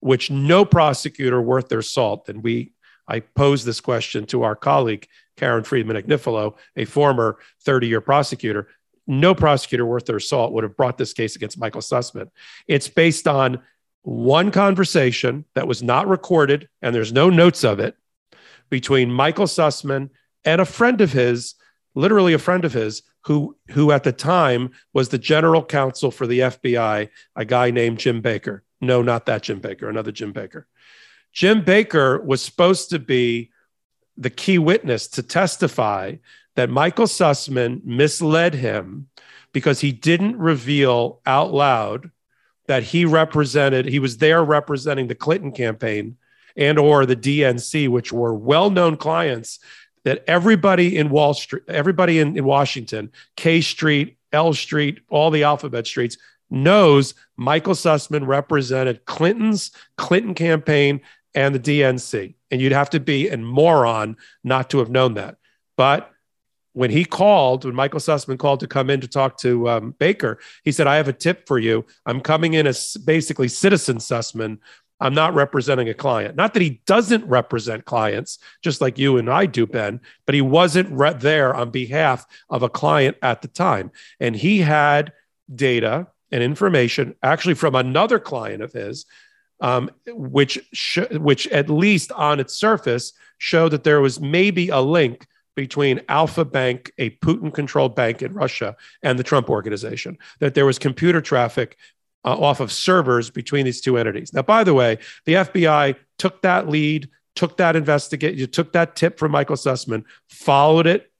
which no prosecutor worth their salt. And we, I posed this question to our colleague Karen Friedman Agnifilo, a former 30 year prosecutor. No prosecutor worth their salt would have brought this case against Michael Sussman. It's based on one conversation that was not recorded and there's no notes of it between Michael Sussman and a friend of his, literally a friend of his, who, who at the time was the general counsel for the FBI, a guy named Jim Baker. No, not that Jim Baker, another Jim Baker. Jim Baker was supposed to be the key witness to testify that Michael Sussman misled him because he didn't reveal out loud that he represented he was there representing the clinton campaign and or the dnc which were well-known clients that everybody in wall street everybody in, in washington k street l street all the alphabet streets knows michael sussman represented clinton's clinton campaign and the dnc and you'd have to be a moron not to have known that. But when he called, when Michael Sussman called to come in to talk to um, Baker, he said, I have a tip for you. I'm coming in as basically citizen Sussman. I'm not representing a client. Not that he doesn't represent clients, just like you and I do, Ben, but he wasn't re- there on behalf of a client at the time. And he had data and information actually from another client of his, um, which, sh- which at least on its surface showed that there was maybe a link between Alpha Bank, a Putin controlled bank in Russia, and the Trump organization, that there was computer traffic uh, off of servers between these two entities. Now, by the way, the FBI took that lead, took that investigate, you took that tip from Michael Sussman, followed it,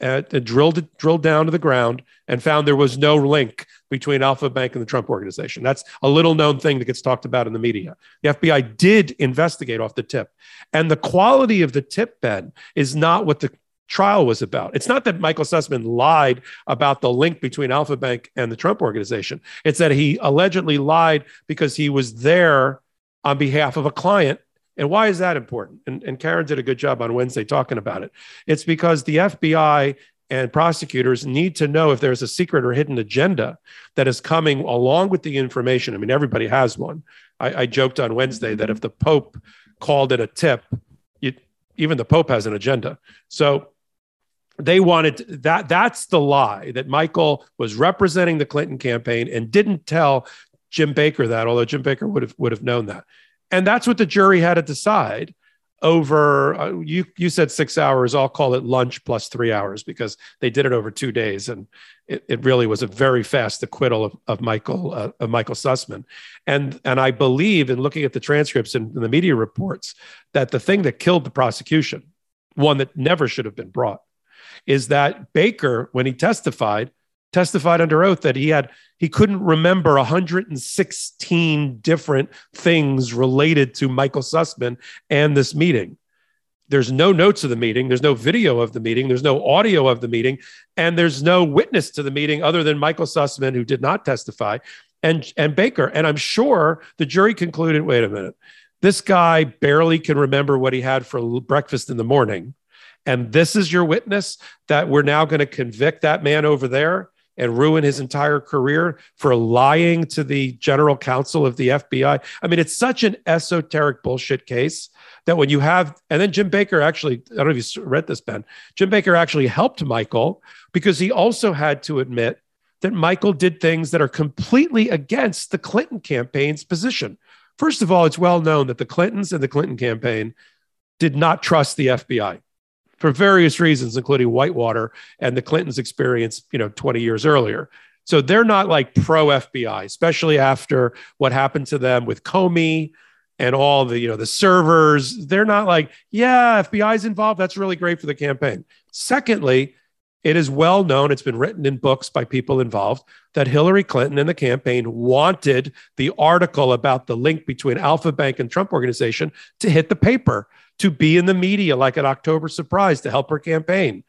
and drilled it, drilled down to the ground, and found there was no link between Alpha Bank and the Trump organization. That's a little known thing that gets talked about in the media. The FBI did investigate off the tip. And the quality of the tip, Ben, is not what the trial was about. It's not that Michael Sussman lied about the link between Alpha Bank and the Trump organization. It's that he allegedly lied because he was there on behalf of a client. And why is that important? And, and Karen did a good job on Wednesday talking about it. It's because the FBI and prosecutors need to know if there's a secret or hidden agenda that is coming along with the information. I mean, everybody has one. I, I joked on Wednesday that if the Pope called it a tip, even the Pope has an agenda. So they wanted that. That's the lie that Michael was representing the Clinton campaign and didn't tell Jim Baker that, although Jim Baker would have would have known that. And that's what the jury had to decide over uh, you you said six hours i'll call it lunch plus three hours because they did it over two days and it, it really was a very fast acquittal of, of michael uh, of michael sussman and and i believe in looking at the transcripts and the media reports that the thing that killed the prosecution one that never should have been brought is that baker when he testified testified under oath that he had he couldn't remember 116 different things related to Michael Sussman and this meeting. There's no notes of the meeting, there's no video of the meeting, there's no audio of the meeting, and there's no witness to the meeting other than Michael Sussman who did not testify and and Baker. And I'm sure the jury concluded, wait a minute. This guy barely can remember what he had for breakfast in the morning. And this is your witness that we're now going to convict that man over there and ruin his entire career for lying to the general counsel of the FBI. I mean, it's such an esoteric bullshit case that when you have, and then Jim Baker actually, I don't know if you read this, Ben, Jim Baker actually helped Michael because he also had to admit that Michael did things that are completely against the Clinton campaign's position. First of all, it's well known that the Clintons and the Clinton campaign did not trust the FBI for various reasons, including Whitewater and the Clintons' experience, you know, 20 years earlier. So they're not like pro FBI, especially after what happened to them with Comey and all the, you know, the servers. They're not like, yeah, FBI's involved. That's really great for the campaign. Secondly, it is well known, it's been written in books by people involved, that Hillary Clinton and the campaign wanted the article about the link between Alpha Bank and Trump Organization to hit the paper to be in the media like an October surprise to help her campaign.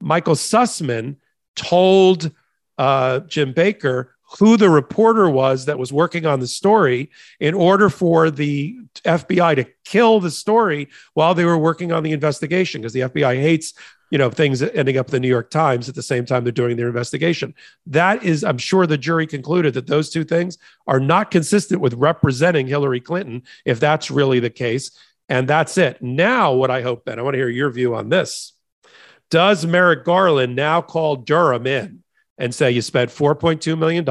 Michael Sussman told uh, Jim Baker who the reporter was that was working on the story in order for the FBI to kill the story while they were working on the investigation because the FBI hates you know things ending up in the New York Times at the same time they're doing their investigation. That is, I'm sure the jury concluded that those two things are not consistent with representing Hillary Clinton, if that's really the case. And that's it. Now, what I hope, Ben, I want to hear your view on this. Does Merrick Garland now call Durham in and say you spent $4.2 million?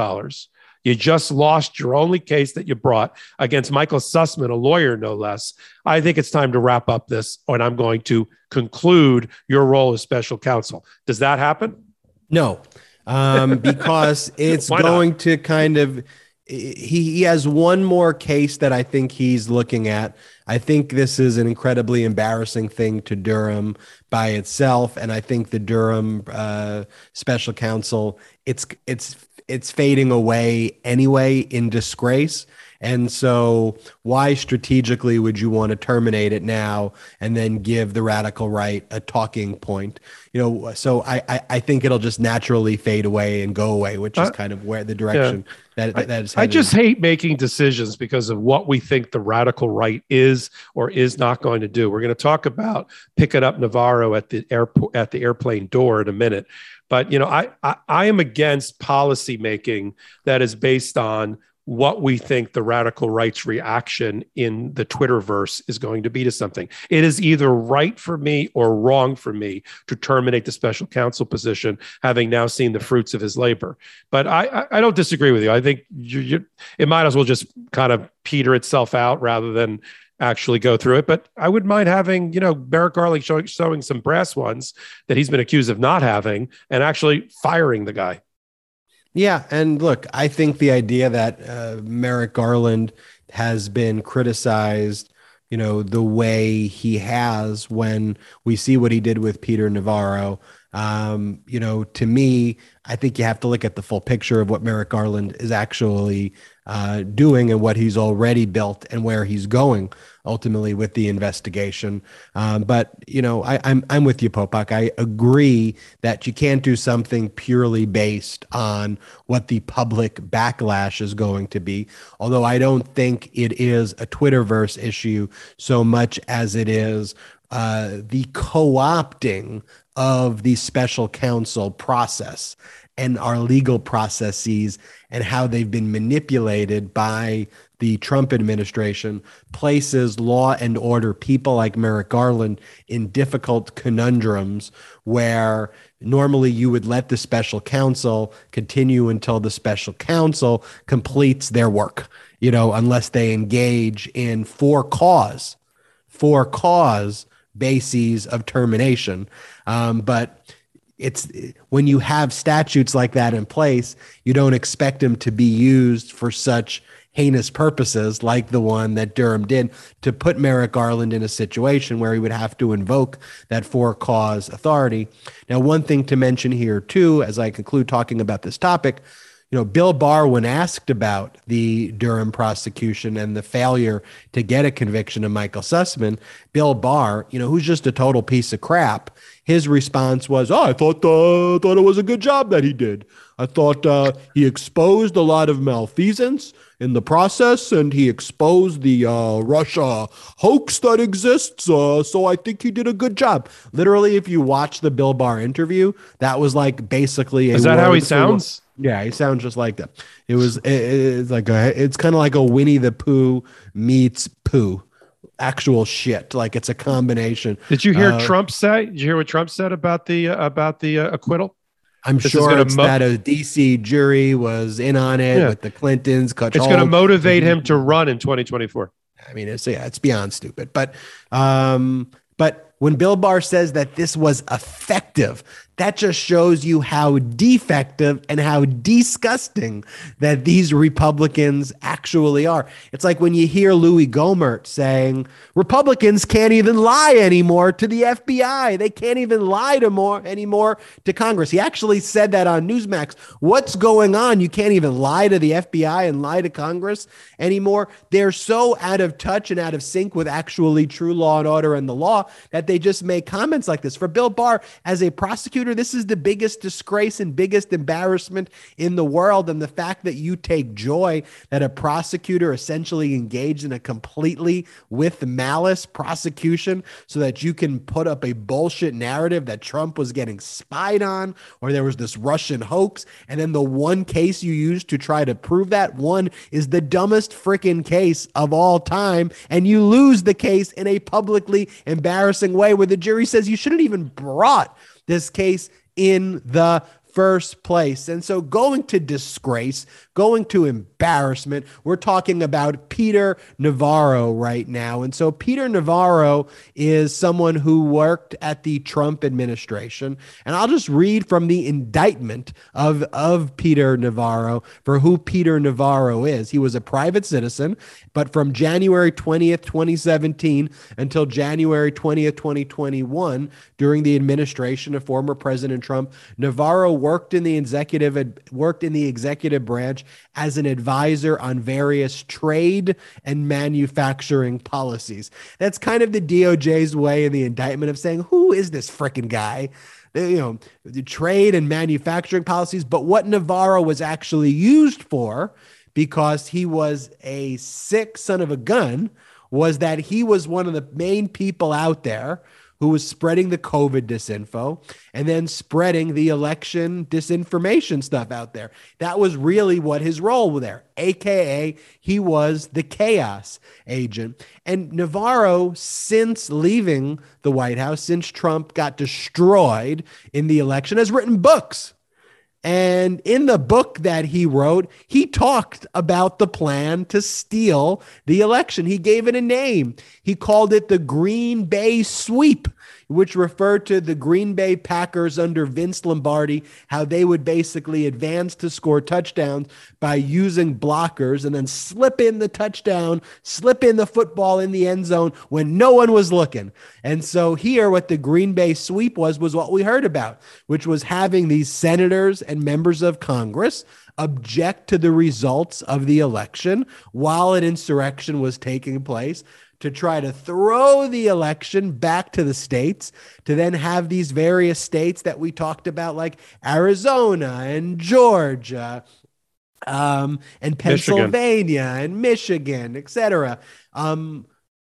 You just lost your only case that you brought against Michael Sussman, a lawyer, no less. I think it's time to wrap up this, and I'm going to conclude your role as special counsel. Does that happen? No, um, because it's going to kind of he, he has one more case that I think he's looking at. I think this is an incredibly embarrassing thing to Durham by itself, and I think the Durham uh, special counsel it's it's it's fading away anyway in disgrace. And so, why strategically would you want to terminate it now and then give the radical right a talking point? You know, so I I, I think it'll just naturally fade away and go away, which is uh, kind of where the direction yeah. that, that is. I, I just hate making decisions because of what we think the radical right is or is not going to do. We're going to talk about picking up Navarro at the airport at the airplane door in a minute. But you know, I, I, I am against policy making that is based on what we think the radical right's reaction in the Twitterverse is going to be to something. It is either right for me or wrong for me to terminate the special counsel position, having now seen the fruits of his labor. But I, I don't disagree with you. I think you, you, it might as well just kind of peter itself out rather than actually go through it. But I wouldn't mind having, you know, Merrick Garland showing, showing some brass ones that he's been accused of not having and actually firing the guy. Yeah, and look, I think the idea that uh, Merrick Garland has been criticized, you know, the way he has when we see what he did with Peter Navarro, um, you know, to me, I think you have to look at the full picture of what Merrick Garland is actually uh, doing and what he's already built and where he's going ultimately with the investigation. Um, but you know, I, I'm, I'm with you, Popok. I agree that you can't do something purely based on what the public backlash is going to be. Although I don't think it is a Twitterverse issue so much as it is uh, the co-opting of the special counsel process and our legal processes and how they've been manipulated by the Trump administration places law and order people like Merrick Garland in difficult conundrums where normally you would let the special counsel continue until the special counsel completes their work, you know, unless they engage in for cause, for cause bases of termination. Um, but it's when you have statutes like that in place, you don't expect them to be used for such heinous purposes like the one that Durham did to put Merrick Garland in a situation where he would have to invoke that for cause authority. Now, one thing to mention here, too, as I conclude talking about this topic, you know, Bill Barr, when asked about the Durham prosecution and the failure to get a conviction of Michael Sussman, Bill Barr, you know, who's just a total piece of crap, his response was, "Oh, I thought uh, thought it was a good job that he did. I thought uh, he exposed a lot of malfeasance in the process, and he exposed the uh, Russia hoax that exists. Uh, so I think he did a good job. Literally, if you watch the Bill Barr interview, that was like basically. Is that how he sounds? Yeah, he sounds just like that. It was. It, it's like a. It's kind of like a Winnie the Pooh meets Pooh actual shit. Like it's a combination. Did you hear uh, Trump say? Did you hear what Trump said about the uh, about the uh, acquittal? I'm this sure it's mo- that a DC jury was in on it yeah. with the Clintons. Cut. It's going to motivate him to run in 2024. I mean, it's yeah, it's beyond stupid. But um, but when Bill Barr says that this was effective, that just shows you how defective and how disgusting that these Republicans actually are. It's like when you hear Louis Gohmert saying Republicans can't even lie anymore to the FBI. They can't even lie to more anymore to Congress. He actually said that on Newsmax. What's going on? You can't even lie to the FBI and lie to Congress anymore. They're so out of touch and out of sync with actually true law and order and the law that they just make comments like this. For Bill Barr, as a prosecutor, this is the biggest disgrace and biggest embarrassment in the world. And the fact that you take joy that a prosecutor essentially engaged in a completely with malice prosecution so that you can put up a bullshit narrative that Trump was getting spied on or there was this Russian hoax. And then the one case you used to try to prove that one is the dumbest freaking case of all time. And you lose the case in a publicly embarrassing way where the jury says you shouldn't even brought this case in the first place. And so going to disgrace, going to embarrassment, we're talking about Peter Navarro right now. And so Peter Navarro is someone who worked at the Trump administration. And I'll just read from the indictment of, of Peter Navarro for who Peter Navarro is. He was a private citizen, but from January 20th, 2017 until January 20th, 2021, during the administration of former President Trump, Navarro worked in the executive worked in the executive branch as an advisor on various trade and manufacturing policies. That's kind of the DOJ's way in the indictment of saying, "Who is this freaking guy?" you know, the trade and manufacturing policies, but what Navarro was actually used for because he was a sick son of a gun was that he was one of the main people out there who was spreading the COVID disinfo and then spreading the election disinformation stuff out there. That was really what his role was there, AKA, he was the chaos agent. And Navarro, since leaving the White House, since Trump got destroyed in the election, has written books and in the book that he wrote, he talked about the plan to steal the election. He gave it a name. He called it the Green Bay Sweep which referred to the Green Bay Packers under Vince Lombardi, how they would basically advance to score touchdowns by using blockers and then slip in the touchdown, slip in the football in the end zone when no one was looking. And so here, what the Green Bay sweep was, was what we heard about, which was having these senators and members of Congress object to the results of the election while an insurrection was taking place to try to throw the election back to the states, to then have these various states that we talked about, like Arizona and Georgia um, and Pennsylvania Michigan. and Michigan, et cetera, um,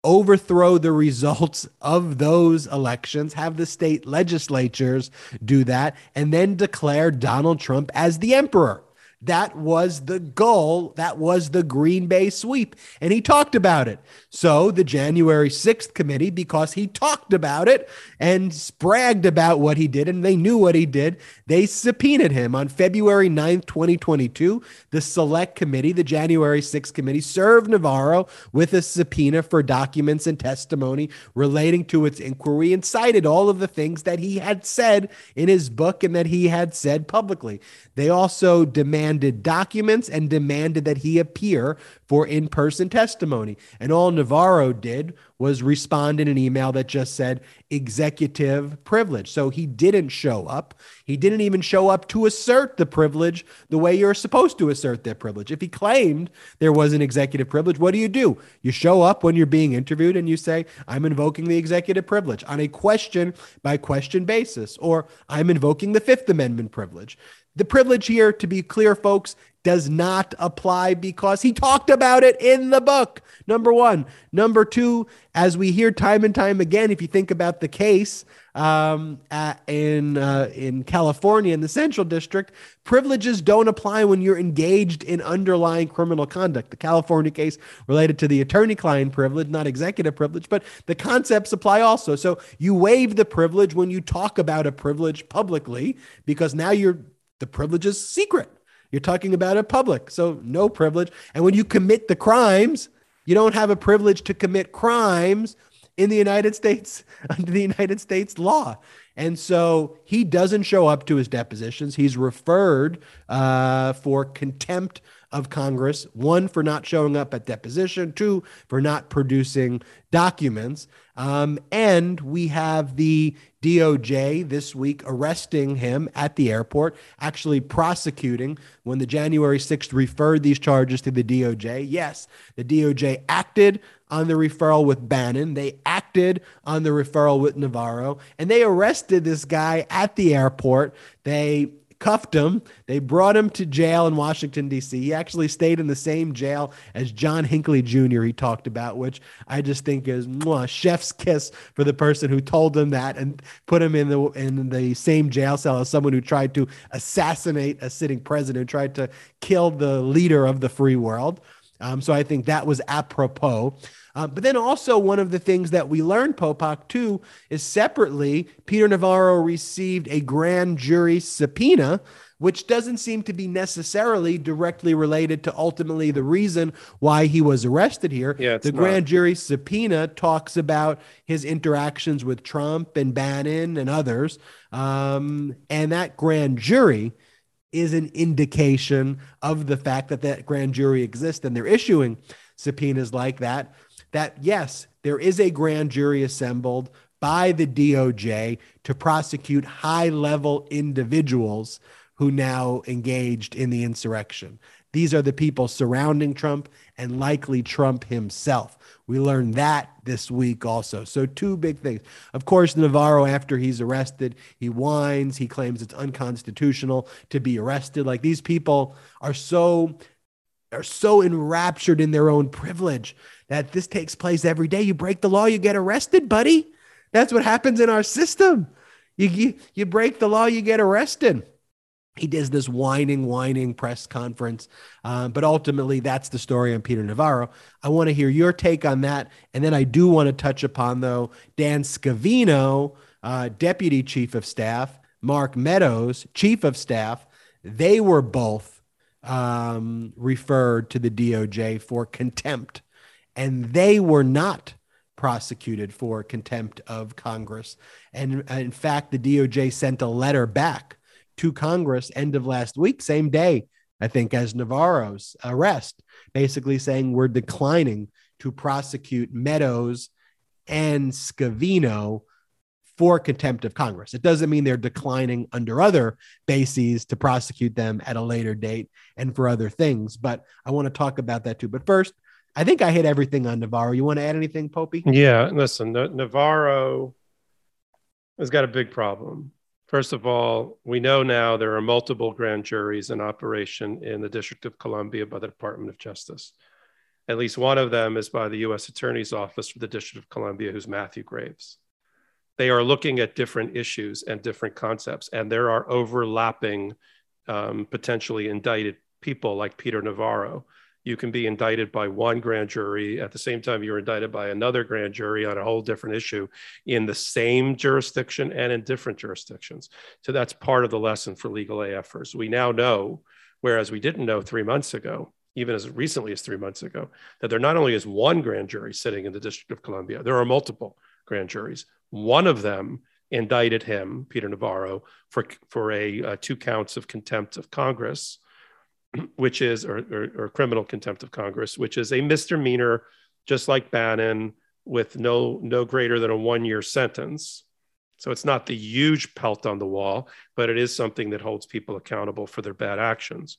overthrow the results of those elections, have the state legislatures do that, and then declare Donald Trump as the emperor. That was the goal. That was the Green Bay sweep. And he talked about it. So the January 6th committee, because he talked about it and bragged about what he did, and they knew what he did, they subpoenaed him on February 9th, 2022. The select committee, the January 6th committee, served Navarro with a subpoena for documents and testimony relating to its inquiry and cited all of the things that he had said in his book and that he had said publicly. They also demanded documents and demanded that he appear for in person testimony. And all Navarro did was respond in an email that just said executive privilege. So he didn't show up. He didn't even show up to assert the privilege the way you're supposed to assert that privilege. If he claimed there was an executive privilege, what do you do? You show up when you're being interviewed and you say, I'm invoking the executive privilege on a question by question basis, or I'm invoking the Fifth Amendment privilege. The privilege here, to be clear, folks, does not apply because he talked about it in the book. Number one. Number two, as we hear time and time again, if you think about the case um, in uh, in California in the Central District, privileges don't apply when you're engaged in underlying criminal conduct. The California case related to the attorney-client privilege, not executive privilege, but the concepts apply also. So you waive the privilege when you talk about a privilege publicly because now you're the privilege is secret. You're talking about it public, so no privilege. And when you commit the crimes, you don't have a privilege to commit crimes in the United States under the United States law. And so he doesn't show up to his depositions. He's referred uh, for contempt of Congress one, for not showing up at deposition, two, for not producing documents. Um, and we have the DOJ this week arresting him at the airport, actually prosecuting when the January 6th referred these charges to the DOJ. Yes, the DOJ acted on the referral with Bannon, they acted on the referral with Navarro, and they arrested this guy at the airport. They cuffed him. They brought him to jail in Washington, D.C. He actually stayed in the same jail as John Hinckley Jr., he talked about, which I just think is mwah, chef's kiss for the person who told him that and put him in the in the same jail cell as someone who tried to assassinate a sitting president, tried to kill the leader of the free world. Um, so I think that was apropos. Uh, but then also one of the things that we learned, Popok, too, is separately, Peter Navarro received a grand jury subpoena, which doesn't seem to be necessarily directly related to ultimately the reason why he was arrested here. Yeah, the not. grand jury subpoena talks about his interactions with Trump and Bannon and others. Um, and that grand jury is an indication of the fact that that grand jury exists and they're issuing subpoenas like that that yes, there is a grand jury assembled by the DOJ to prosecute high level individuals who now engaged in the insurrection. These are the people surrounding Trump and likely Trump himself. We learned that this week also. So, two big things. Of course, Navarro, after he's arrested, he whines. He claims it's unconstitutional to be arrested. Like these people are so are so enraptured in their own privilege that this takes place every day. You break the law, you get arrested, buddy. That's what happens in our system. You, you, you break the law, you get arrested. He does this whining, whining press conference. Um, but ultimately, that's the story on Peter Navarro. I want to hear your take on that. And then I do want to touch upon, though, Dan Scavino, uh, Deputy Chief of Staff, Mark Meadows, Chief of Staff. They were both um, referred to the DOJ for contempt and they were not prosecuted for contempt of Congress. And uh, in fact, the DOJ sent a letter back to Congress end of last week, same day, I think, as Navarro's arrest, basically saying we're declining to prosecute Meadows and Scavino for contempt of Congress. It doesn't mean they're declining under other bases to prosecute them at a later date and for other things. But I want to talk about that too. But first, I think I hit everything on Navarro. You want to add anything, Popey? Yeah, listen, Navarro has got a big problem. First of all, we know now there are multiple grand juries in operation in the District of Columbia by the Department of Justice. At least one of them is by the U.S. Attorney's Office for the District of Columbia, who's Matthew Graves. They are looking at different issues and different concepts, and there are overlapping, um, potentially indicted people like Peter Navarro. You can be indicted by one grand jury at the same time you're indicted by another grand jury on a whole different issue in the same jurisdiction and in different jurisdictions. So that's part of the lesson for legal AFers. We now know, whereas we didn't know three months ago, even as recently as three months ago, that there not only is one grand jury sitting in the District of Columbia, there are multiple grand juries. One of them indicted him, Peter Navarro, for, for a uh, two counts of contempt of Congress, which is, or, or, or, criminal contempt of Congress, which is a misdemeanor, just like Bannon, with no, no greater than a one year sentence. So it's not the huge pelt on the wall, but it is something that holds people accountable for their bad actions.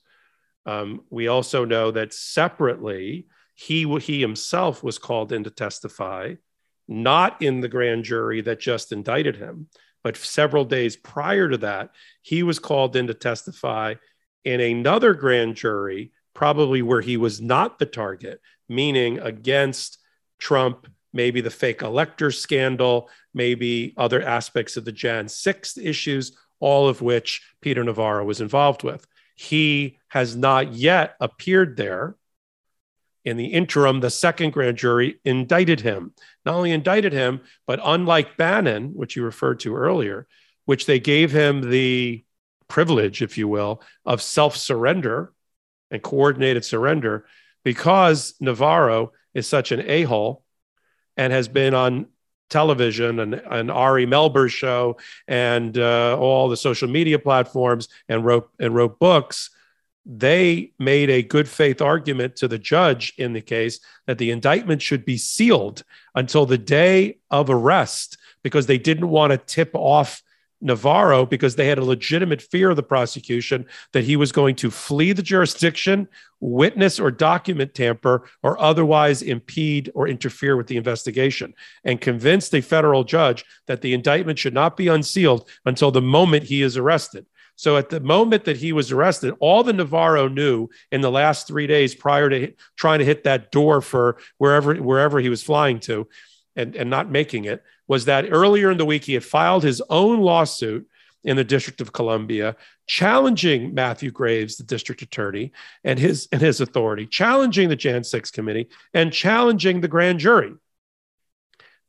Um, we also know that separately, he, he himself was called in to testify, not in the grand jury that just indicted him, but several days prior to that, he was called in to testify in another grand jury, probably where he was not the target, meaning against Trump, maybe the fake elector scandal, maybe other aspects of the Jan 6 issues, all of which Peter Navarro was involved with. He has not yet appeared there. In the interim, the second grand jury indicted him. Not only indicted him, but unlike Bannon, which you referred to earlier, which they gave him the privilege, if you will, of self surrender and coordinated surrender, because Navarro is such an a hole and has been on television and, and Ari Melber's show and uh, all the social media platforms and wrote and wrote books. They made a good faith argument to the judge in the case that the indictment should be sealed until the day of arrest because they didn't want to tip off Navarro because they had a legitimate fear of the prosecution that he was going to flee the jurisdiction, witness or document tamper, or otherwise impede or interfere with the investigation, and convinced a federal judge that the indictment should not be unsealed until the moment he is arrested. So at the moment that he was arrested, all the Navarro knew in the last three days prior to trying to hit that door for wherever wherever he was flying to, and, and not making it was that earlier in the week he had filed his own lawsuit in the District of Columbia, challenging Matthew Graves, the district attorney, and his and his authority, challenging the Jan 6 committee, and challenging the grand jury.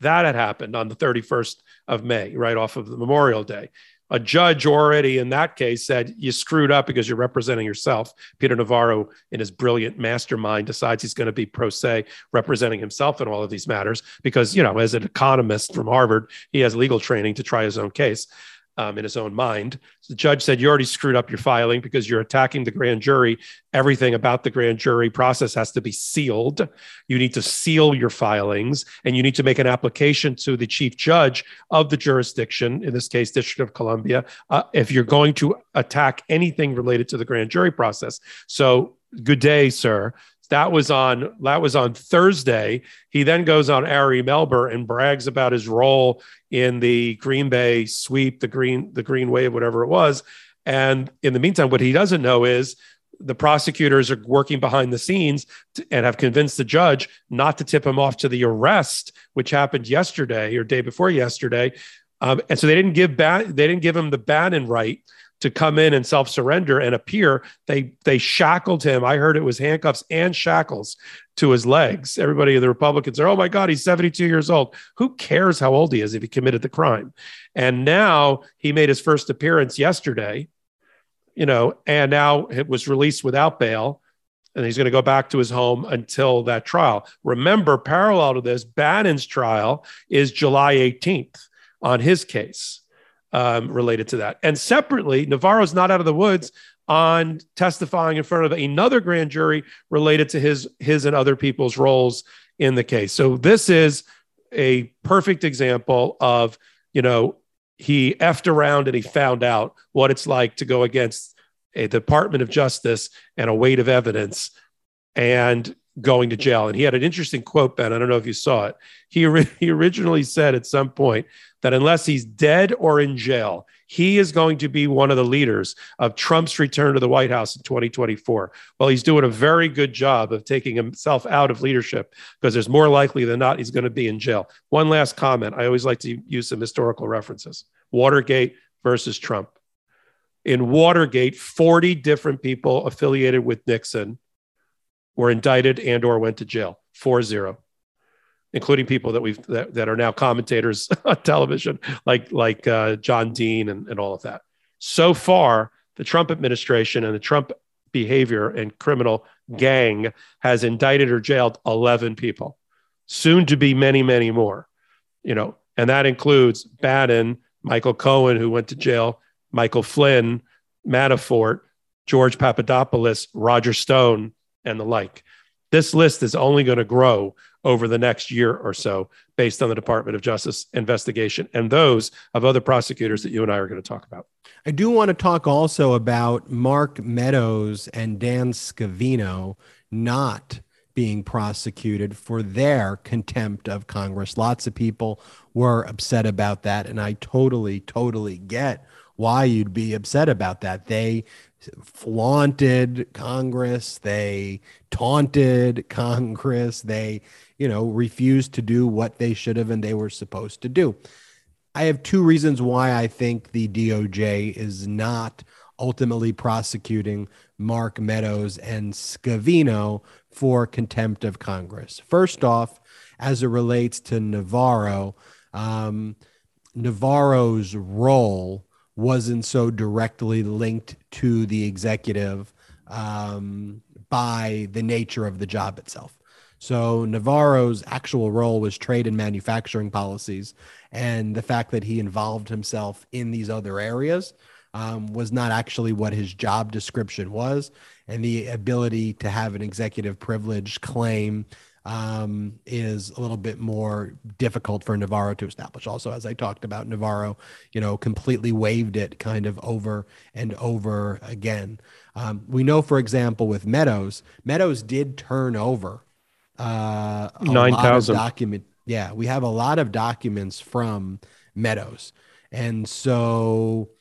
That had happened on the 31st of May, right off of the Memorial Day a judge already in that case said you screwed up because you're representing yourself. Peter Navarro, in his brilliant mastermind, decides he's going to be pro se, representing himself in all of these matters because, you know, as an economist from Harvard, he has legal training to try his own case um, in his own mind. So the judge said, You already screwed up your filing because you're attacking the grand jury. Everything about the grand jury process has to be sealed. You need to seal your filings and you need to make an application to the chief judge of the jurisdiction, in this case, District of Columbia, uh, if you're going to attack anything related to the grand jury process. So, good day, sir. That was on that was on Thursday. He then goes on Ari Melber and brags about his role in the Green Bay sweep, the green the green wave, whatever it was. And in the meantime, what he doesn't know is the prosecutors are working behind the scenes to, and have convinced the judge not to tip him off to the arrest, which happened yesterday or day before yesterday. Um, and so they didn't give ba- they didn't give him the Bannon right to come in and self surrender and appear. They they shackled him. I heard it was handcuffs and shackles to his legs. Everybody, in the Republicans are, oh my God, he's 72 years old. Who cares how old he is if he committed the crime? And now he made his first appearance yesterday, you know, and now it was released without bail. And he's going to go back to his home until that trial. Remember, parallel to this, Bannon's trial is July 18th on his case um, related to that. And separately, Navarro's not out of the woods on testifying in front of another grand jury related to his his and other people's roles in the case. So this is a perfect example of, you know, he effed around and he found out what it's like to go against a Department of Justice and a weight of evidence. And going to jail. And he had an interesting quote, Ben. I don't know if you saw it. He, he originally said at some point that unless he's dead or in jail, he is going to be one of the leaders of Trump's return to the White House in 2024. Well, he's doing a very good job of taking himself out of leadership because there's more likely than not he's going to be in jail. One last comment. I always like to use some historical references Watergate versus Trump. In Watergate, 40 different people affiliated with Nixon were indicted and or went to jail. 4-0 including people that we've that, that are now commentators on television like like uh, john dean and, and all of that. So far the trump administration and the trump behavior and criminal gang has indicted or jailed 11 people soon to be many many more you know and that includes bannon michael cohen who went to jail michael flynn manafort george papadopoulos roger stone and the like. This list is only going to grow over the next year or so based on the Department of Justice investigation and those of other prosecutors that you and I are going to talk about. I do want to talk also about Mark Meadows and Dan Scavino not being prosecuted for their contempt of Congress. Lots of people were upset about that. And I totally, totally get why you'd be upset about that. They flaunted Congress, they taunted Congress, they, you know, refused to do what they should have and they were supposed to do. I have two reasons why I think the DOJ is not ultimately prosecuting Mark Meadows and Scavino for contempt of Congress. First off, as it relates to Navarro, um, Navarro's role wasn't so directly linked to the executive um, by the nature of the job itself. So Navarro's actual role was trade and manufacturing policies, and the fact that he involved himself in these other areas um, was not actually what his job description was, and the ability to have an executive privilege claim um, is a little bit more difficult for Navarro to establish. Also, as I talked about, Navarro, you know, completely waived it kind of over and over again. Um, we know, for example, with Meadows, Meadows did turn over uh, nine thousand document. Yeah, we have a lot of documents from Meadows, and so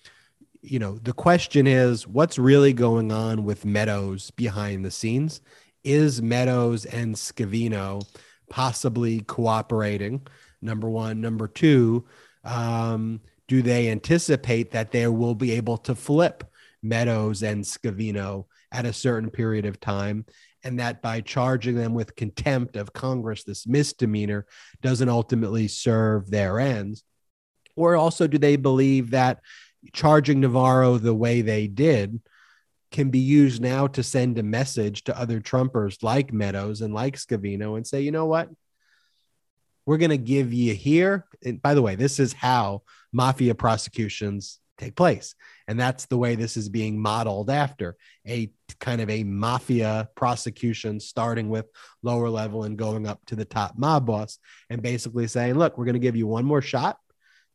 you know the question is, what's really going on with Meadows behind the scenes? Is Meadows and Scavino possibly cooperating? Number one. Number two, um, do they anticipate that they will be able to flip Meadows and Scavino at a certain period of time? And that by charging them with contempt of Congress, this misdemeanor doesn't ultimately serve their ends? Or also, do they believe that charging Navarro the way they did can be used now to send a message to other Trumpers like Meadows and like Scavino and say, you know what? We're going to give you here. And by the way, this is how mafia prosecutions take place. And that's the way this is being modeled after a kind of a mafia prosecution, starting with lower level and going up to the top mob boss, and basically saying, look, we're going to give you one more shot.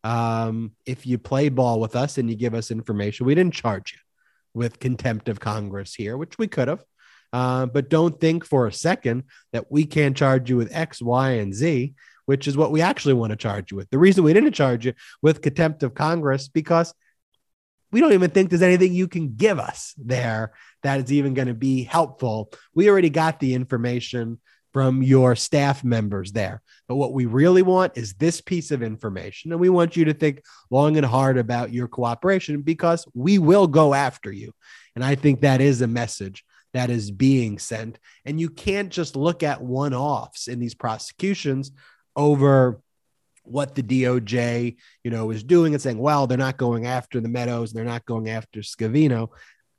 Um, if you play ball with us and you give us information, we didn't charge you with contempt of Congress here, which we could have. Uh, but don't think for a second that we can't charge you with X, Y, and Z, which is what we actually want to charge you with. The reason we didn't charge you with contempt of Congress because we don't even think there's anything you can give us there that is even going to be helpful. We already got the information from your staff members there. But what we really want is this piece of information. And we want you to think long and hard about your cooperation because we will go after you. And I think that is a message that is being sent. And you can't just look at one offs in these prosecutions over what the DOJ, you know, is doing and saying, well, they're not going after the Meadows, they're not going after Scavino.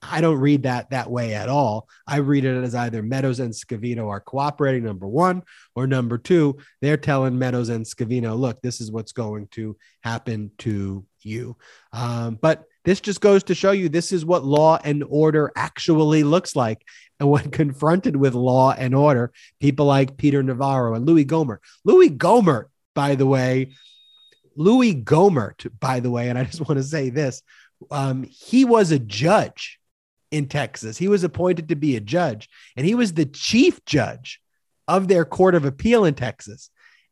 I don't read that that way at all. I read it as either Meadows and Scavino are cooperating, number one, or number two, they're telling Meadows and Scavino, look, this is what's going to happen to you. Um, but this just goes to show you this is what law and order actually looks like. And when confronted with law and order, people like Peter Navarro and Louis Gohmert, Louis Gohmert, by the way, Louis Gohmert, by the way, and I just want to say this um, he was a judge in Texas. He was appointed to be a judge, and he was the chief judge of their court of appeal in Texas.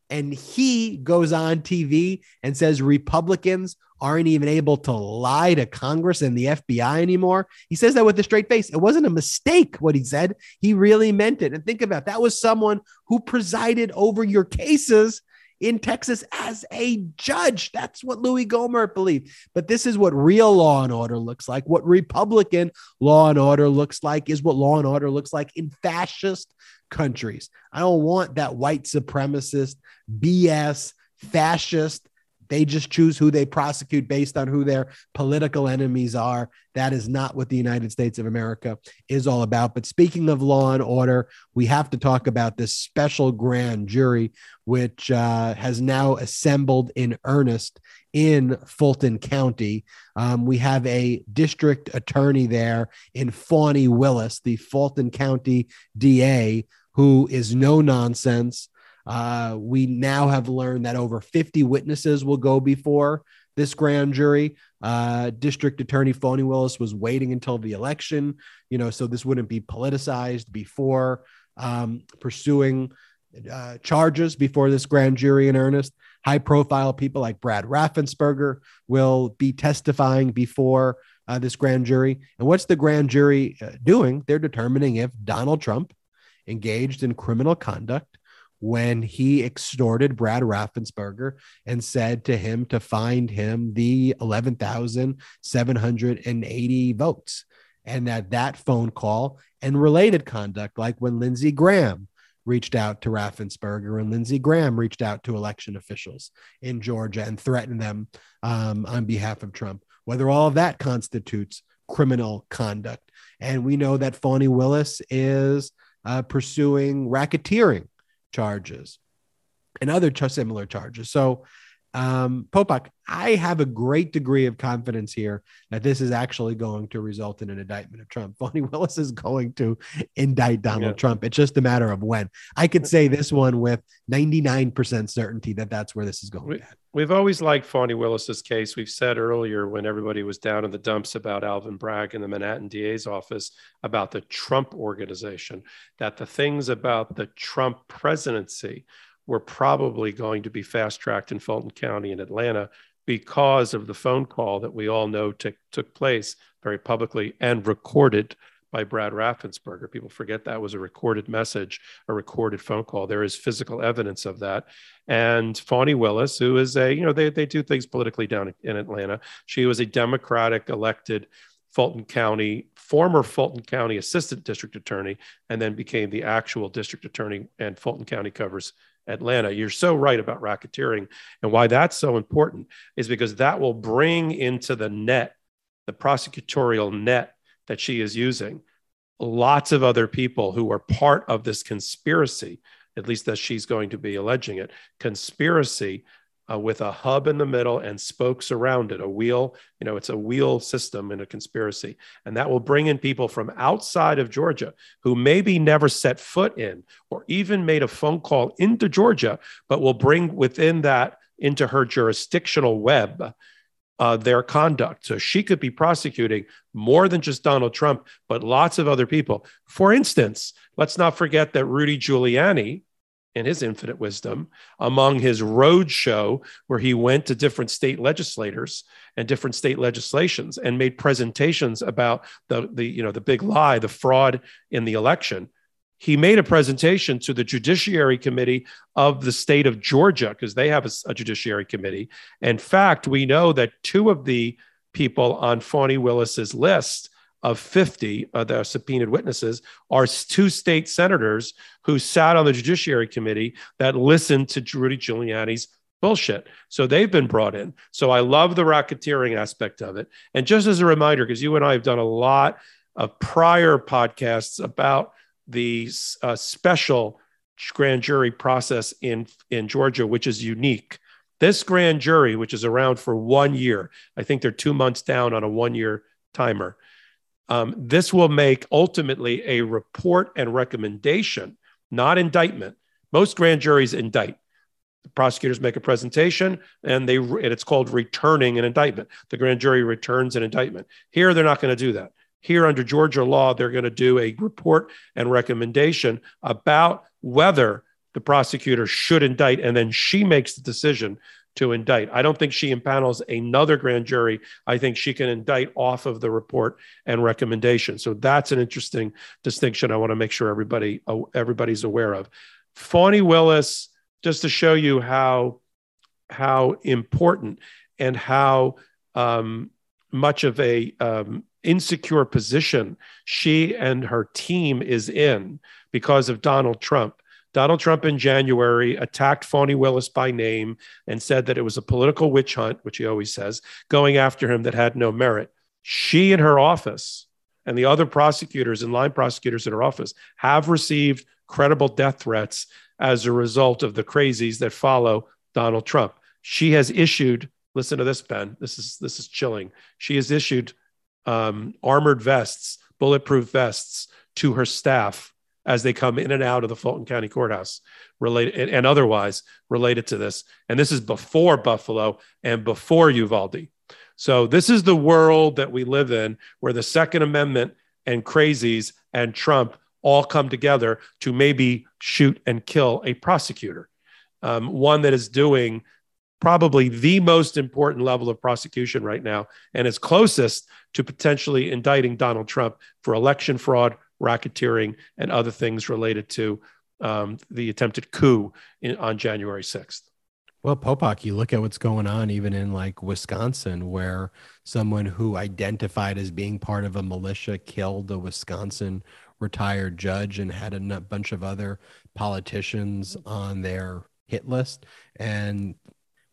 And he goes on TV and says Republicans aren't even able to lie to Congress and the FBI anymore. He says that with a straight face. It wasn't a mistake what he said. He really meant it. And think about it. that was someone who presided over your cases in Texas as a judge. That's what Louis Gohmert believed. But this is what real law and order looks like. What Republican law and order looks like is what law and order looks like in fascist countries. I don't want that white supremacist BS fascist they just choose who they prosecute based on who their political enemies are. That is not what the United States of America is all about. But speaking of law and order, we have to talk about this special grand jury, which uh, has now assembled in earnest in Fulton County. Um, we have a district attorney there in Fani Willis, the Fulton County DA, who is no nonsense. Uh, we now have learned that over 50 witnesses will go before this grand jury. Uh, District Attorney Fani Willis was waiting until the election, you know, so this wouldn't be politicized before um, pursuing uh, charges before this grand jury in earnest. High profile people like Brad Raffensperger will be testifying before uh, this grand jury. And what's the grand jury uh, doing? They're determining if Donald Trump engaged in criminal conduct when he extorted Brad Raffensperger and said to him to find him the 11,780 votes. And that that phone call and related conduct, like when Lindsey Graham reached out to Raffensperger and Lindsey Graham reached out to election officials in Georgia and threatened them um, on behalf of Trump, whether all of that constitutes criminal conduct. And we know that Fani Willis is uh, pursuing racketeering charges and other similar charges. So, um, Popok, I have a great degree of confidence here that this is actually going to result in an indictment of Trump. Fani Willis is going to indict Donald yeah. Trump. It's just a matter of when. I could say this one with 99% certainty that that's where this is going. We, have always liked Fani Willis's case. We've said earlier when everybody was down in the dumps about Alvin Bragg in the Manhattan DA's office about the Trump organization, that the things about the Trump presidency were probably going to be fast tracked in Fulton County in Atlanta because of the phone call that we all know t- took place very publicly and recorded by Brad Raffensperger. People forget that was a recorded message, a recorded phone call. There is physical evidence of that. And Fani Willis, who is a, you know, they, they do things politically down in Atlanta. She was a Democratic elected Fulton County, former Fulton County assistant district attorney, and then became the actual district attorney. And Fulton County covers Atlanta. You're so right about racketeering. And why that's so important is because that will bring into the net, the prosecutorial net that she is using, lots of other people who are part of this conspiracy, at least that she's going to be alleging it, conspiracy uh, with a hub in the middle and spokes around it, a wheel, you know, it's a wheel system in a conspiracy. And that will bring in people from outside of Georgia who maybe never set foot in or even made a phone call into Georgia, but will bring within that into her jurisdictional web uh, their conduct. So she could be prosecuting more than just Donald Trump, but lots of other people. For instance, let's not forget that Rudy Giuliani, in his infinite wisdom among his road show where he went to different state legislators and different state legislations and made presentations about the, the you know the big lie the fraud in the election he made a presentation to the judiciary committee of the state of georgia because they have a, a, judiciary committee in fact we know that two of the people on fani willis's list of 50 uh, of the subpoenaed witnesses are two state senators who sat on the Judiciary Committee that listened to Rudy Giuliani's bullshit. So they've been brought in. So I love the racketeering aspect of it. And just as a reminder, because you and I have done a lot of prior podcasts about the uh, special grand jury process in, in Georgia, which is unique. This grand jury, which is around for one year, I think they're two months down on a one year timer um, this will make ultimately a report and recommendation, not indictment. Most grand juries indict. The prosecutors make a presentation and they and it's called returning an indictment. The grand jury returns an indictment. Here they're not going to do that. Here under Georgia law, they're going to do a report and recommendation about whether the prosecutor should indict, and then she makes the decision to indict. I don't think she impanels another grand jury. I think she can indict off of the report and recommendation. So that's an interesting distinction. I want to make sure everybody everybody's aware of. Fani Willis, just to show you how how important and how um, much of a um, insecure position she and her team is in because of Donald Trump. Donald Trump in January attacked Fani Willis by name and said that it was a political witch hunt, which he always says, going after him that had no merit. She and her office and the other prosecutors and line prosecutors in her office have received credible death threats as a result of the crazies that follow Donald Trump. She has issued, listen to this, Ben. This is this is chilling. She has issued um, armored vests, bulletproof vests to her staff as they come in and out of the Fulton County Courthouse, related and, and otherwise related to this. And this is before Buffalo and before Uvalde. So this is the world that we live in, where the Second Amendment and crazies and Trump all come together to maybe shoot and kill a prosecutor, um, one that is doing probably the most important level of prosecution right now and is closest to potentially indicting Donald Trump for election fraud, racketeering, and other things related to um, the attempted coup in, on January 6th. Well, Popok, you look at what's going on even in like Wisconsin, where someone who identified as being part of a militia killed a Wisconsin retired judge and had a bunch of other politicians on their hit list. And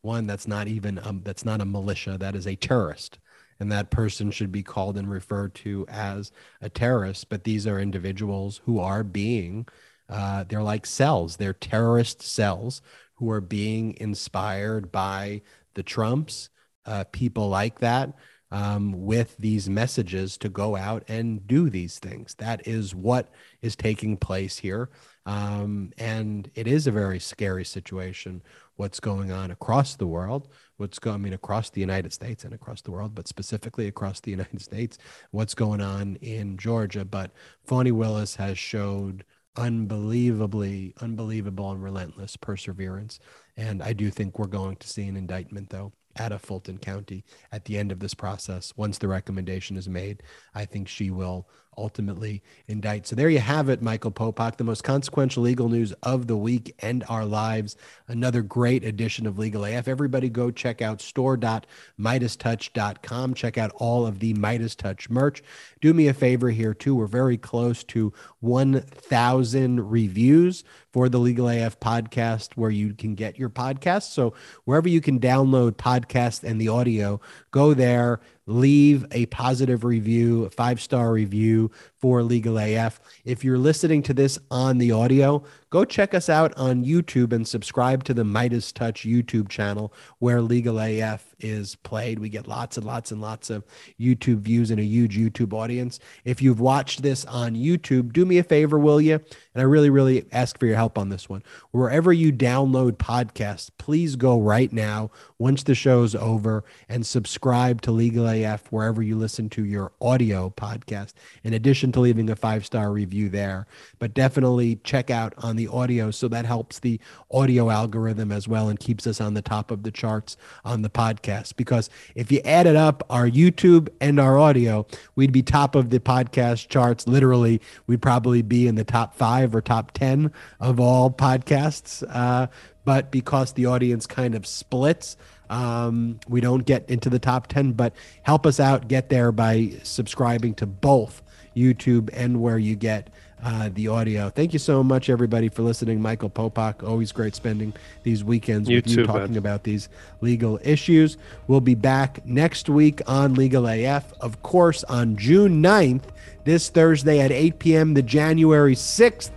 one that's not even um, that's not a militia, that is a terrorist and that person should be called and referred to as a terrorist. But these are individuals who are being, uh, they're like cells, they're terrorist cells who are being inspired by the Trumps, uh, people like that. Um, with these messages to go out and do these things. That is what is taking place here. Um, and it is a very scary situation what's going on across the world, what's going, I mean, across the United States and across the world, but specifically across the United States, what's going on in Georgia. But Fani Willis has showed unbelievably, unbelievable and relentless perseverance. And I do think we're going to see an indictment, though out of Fulton County at the end of this process. Once the recommendation is made, I think she will ultimately indict. So there you have it, Michael Popok, the most consequential legal news of the week and our lives. Another great edition of Legal AF. Everybody go check out store.meidastouch.com. Check out all of the MeidasTouch merch. Do me a favor here, too. We're very close to 1,000 reviews for the Legal AF podcast where you can get your podcast. So wherever you can download podcasts and the audio, go there leave a positive review, a five star review for Legal AF. If you're listening to this on the audio, go check us out on YouTube and subscribe to the MeidasTouch YouTube channel where Legal AF is played. We get lots and lots and lots of YouTube views and a huge YouTube audience. If you've watched this on YouTube, do me a favor, will you? And I really, really ask for your help on this one. Wherever you download podcasts, please go right now, once the show's over, and subscribe to Legal AF wherever you listen to your audio podcast, in addition to leaving a five star review there. But definitely check out on the audio. So that helps the audio algorithm as well and keeps us on the top of the charts on the podcast. Because if you added up our YouTube and our audio, we'd be top of the podcast charts. Literally, we'd probably be in the top five or top 10 of all podcasts. Uh, but because the audience kind of splits, um, we don't get into the top 10, but help us out, get there by subscribing to both YouTube and where you get uh, the audio. Thank you so much, everybody, for listening. Michael Popok, always great spending these weekends you with too, you talking man. about these legal issues. We'll be back next week on Legal AF. Of course, on June 9th, this Thursday at 8 p.m., the January 6th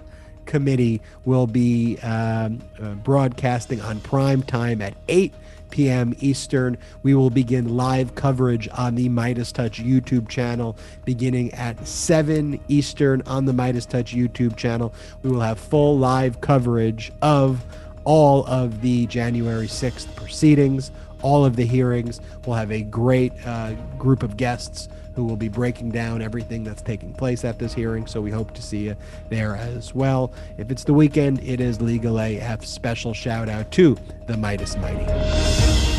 committee will be um, uh, broadcasting on prime time at 8 p.m. Eastern. We will begin live coverage on the MeidasTouch YouTube channel beginning at 7 Eastern on the MeidasTouch YouTube channel. We will have full live coverage of all of the January 6th proceedings, all of the hearings. We'll have a great uh, group of guests who will be breaking down everything that's taking place at this hearing. So we hope to see you there as well. If it's the weekend, it is Legal AF. Special shout out to the Meidas Mighty.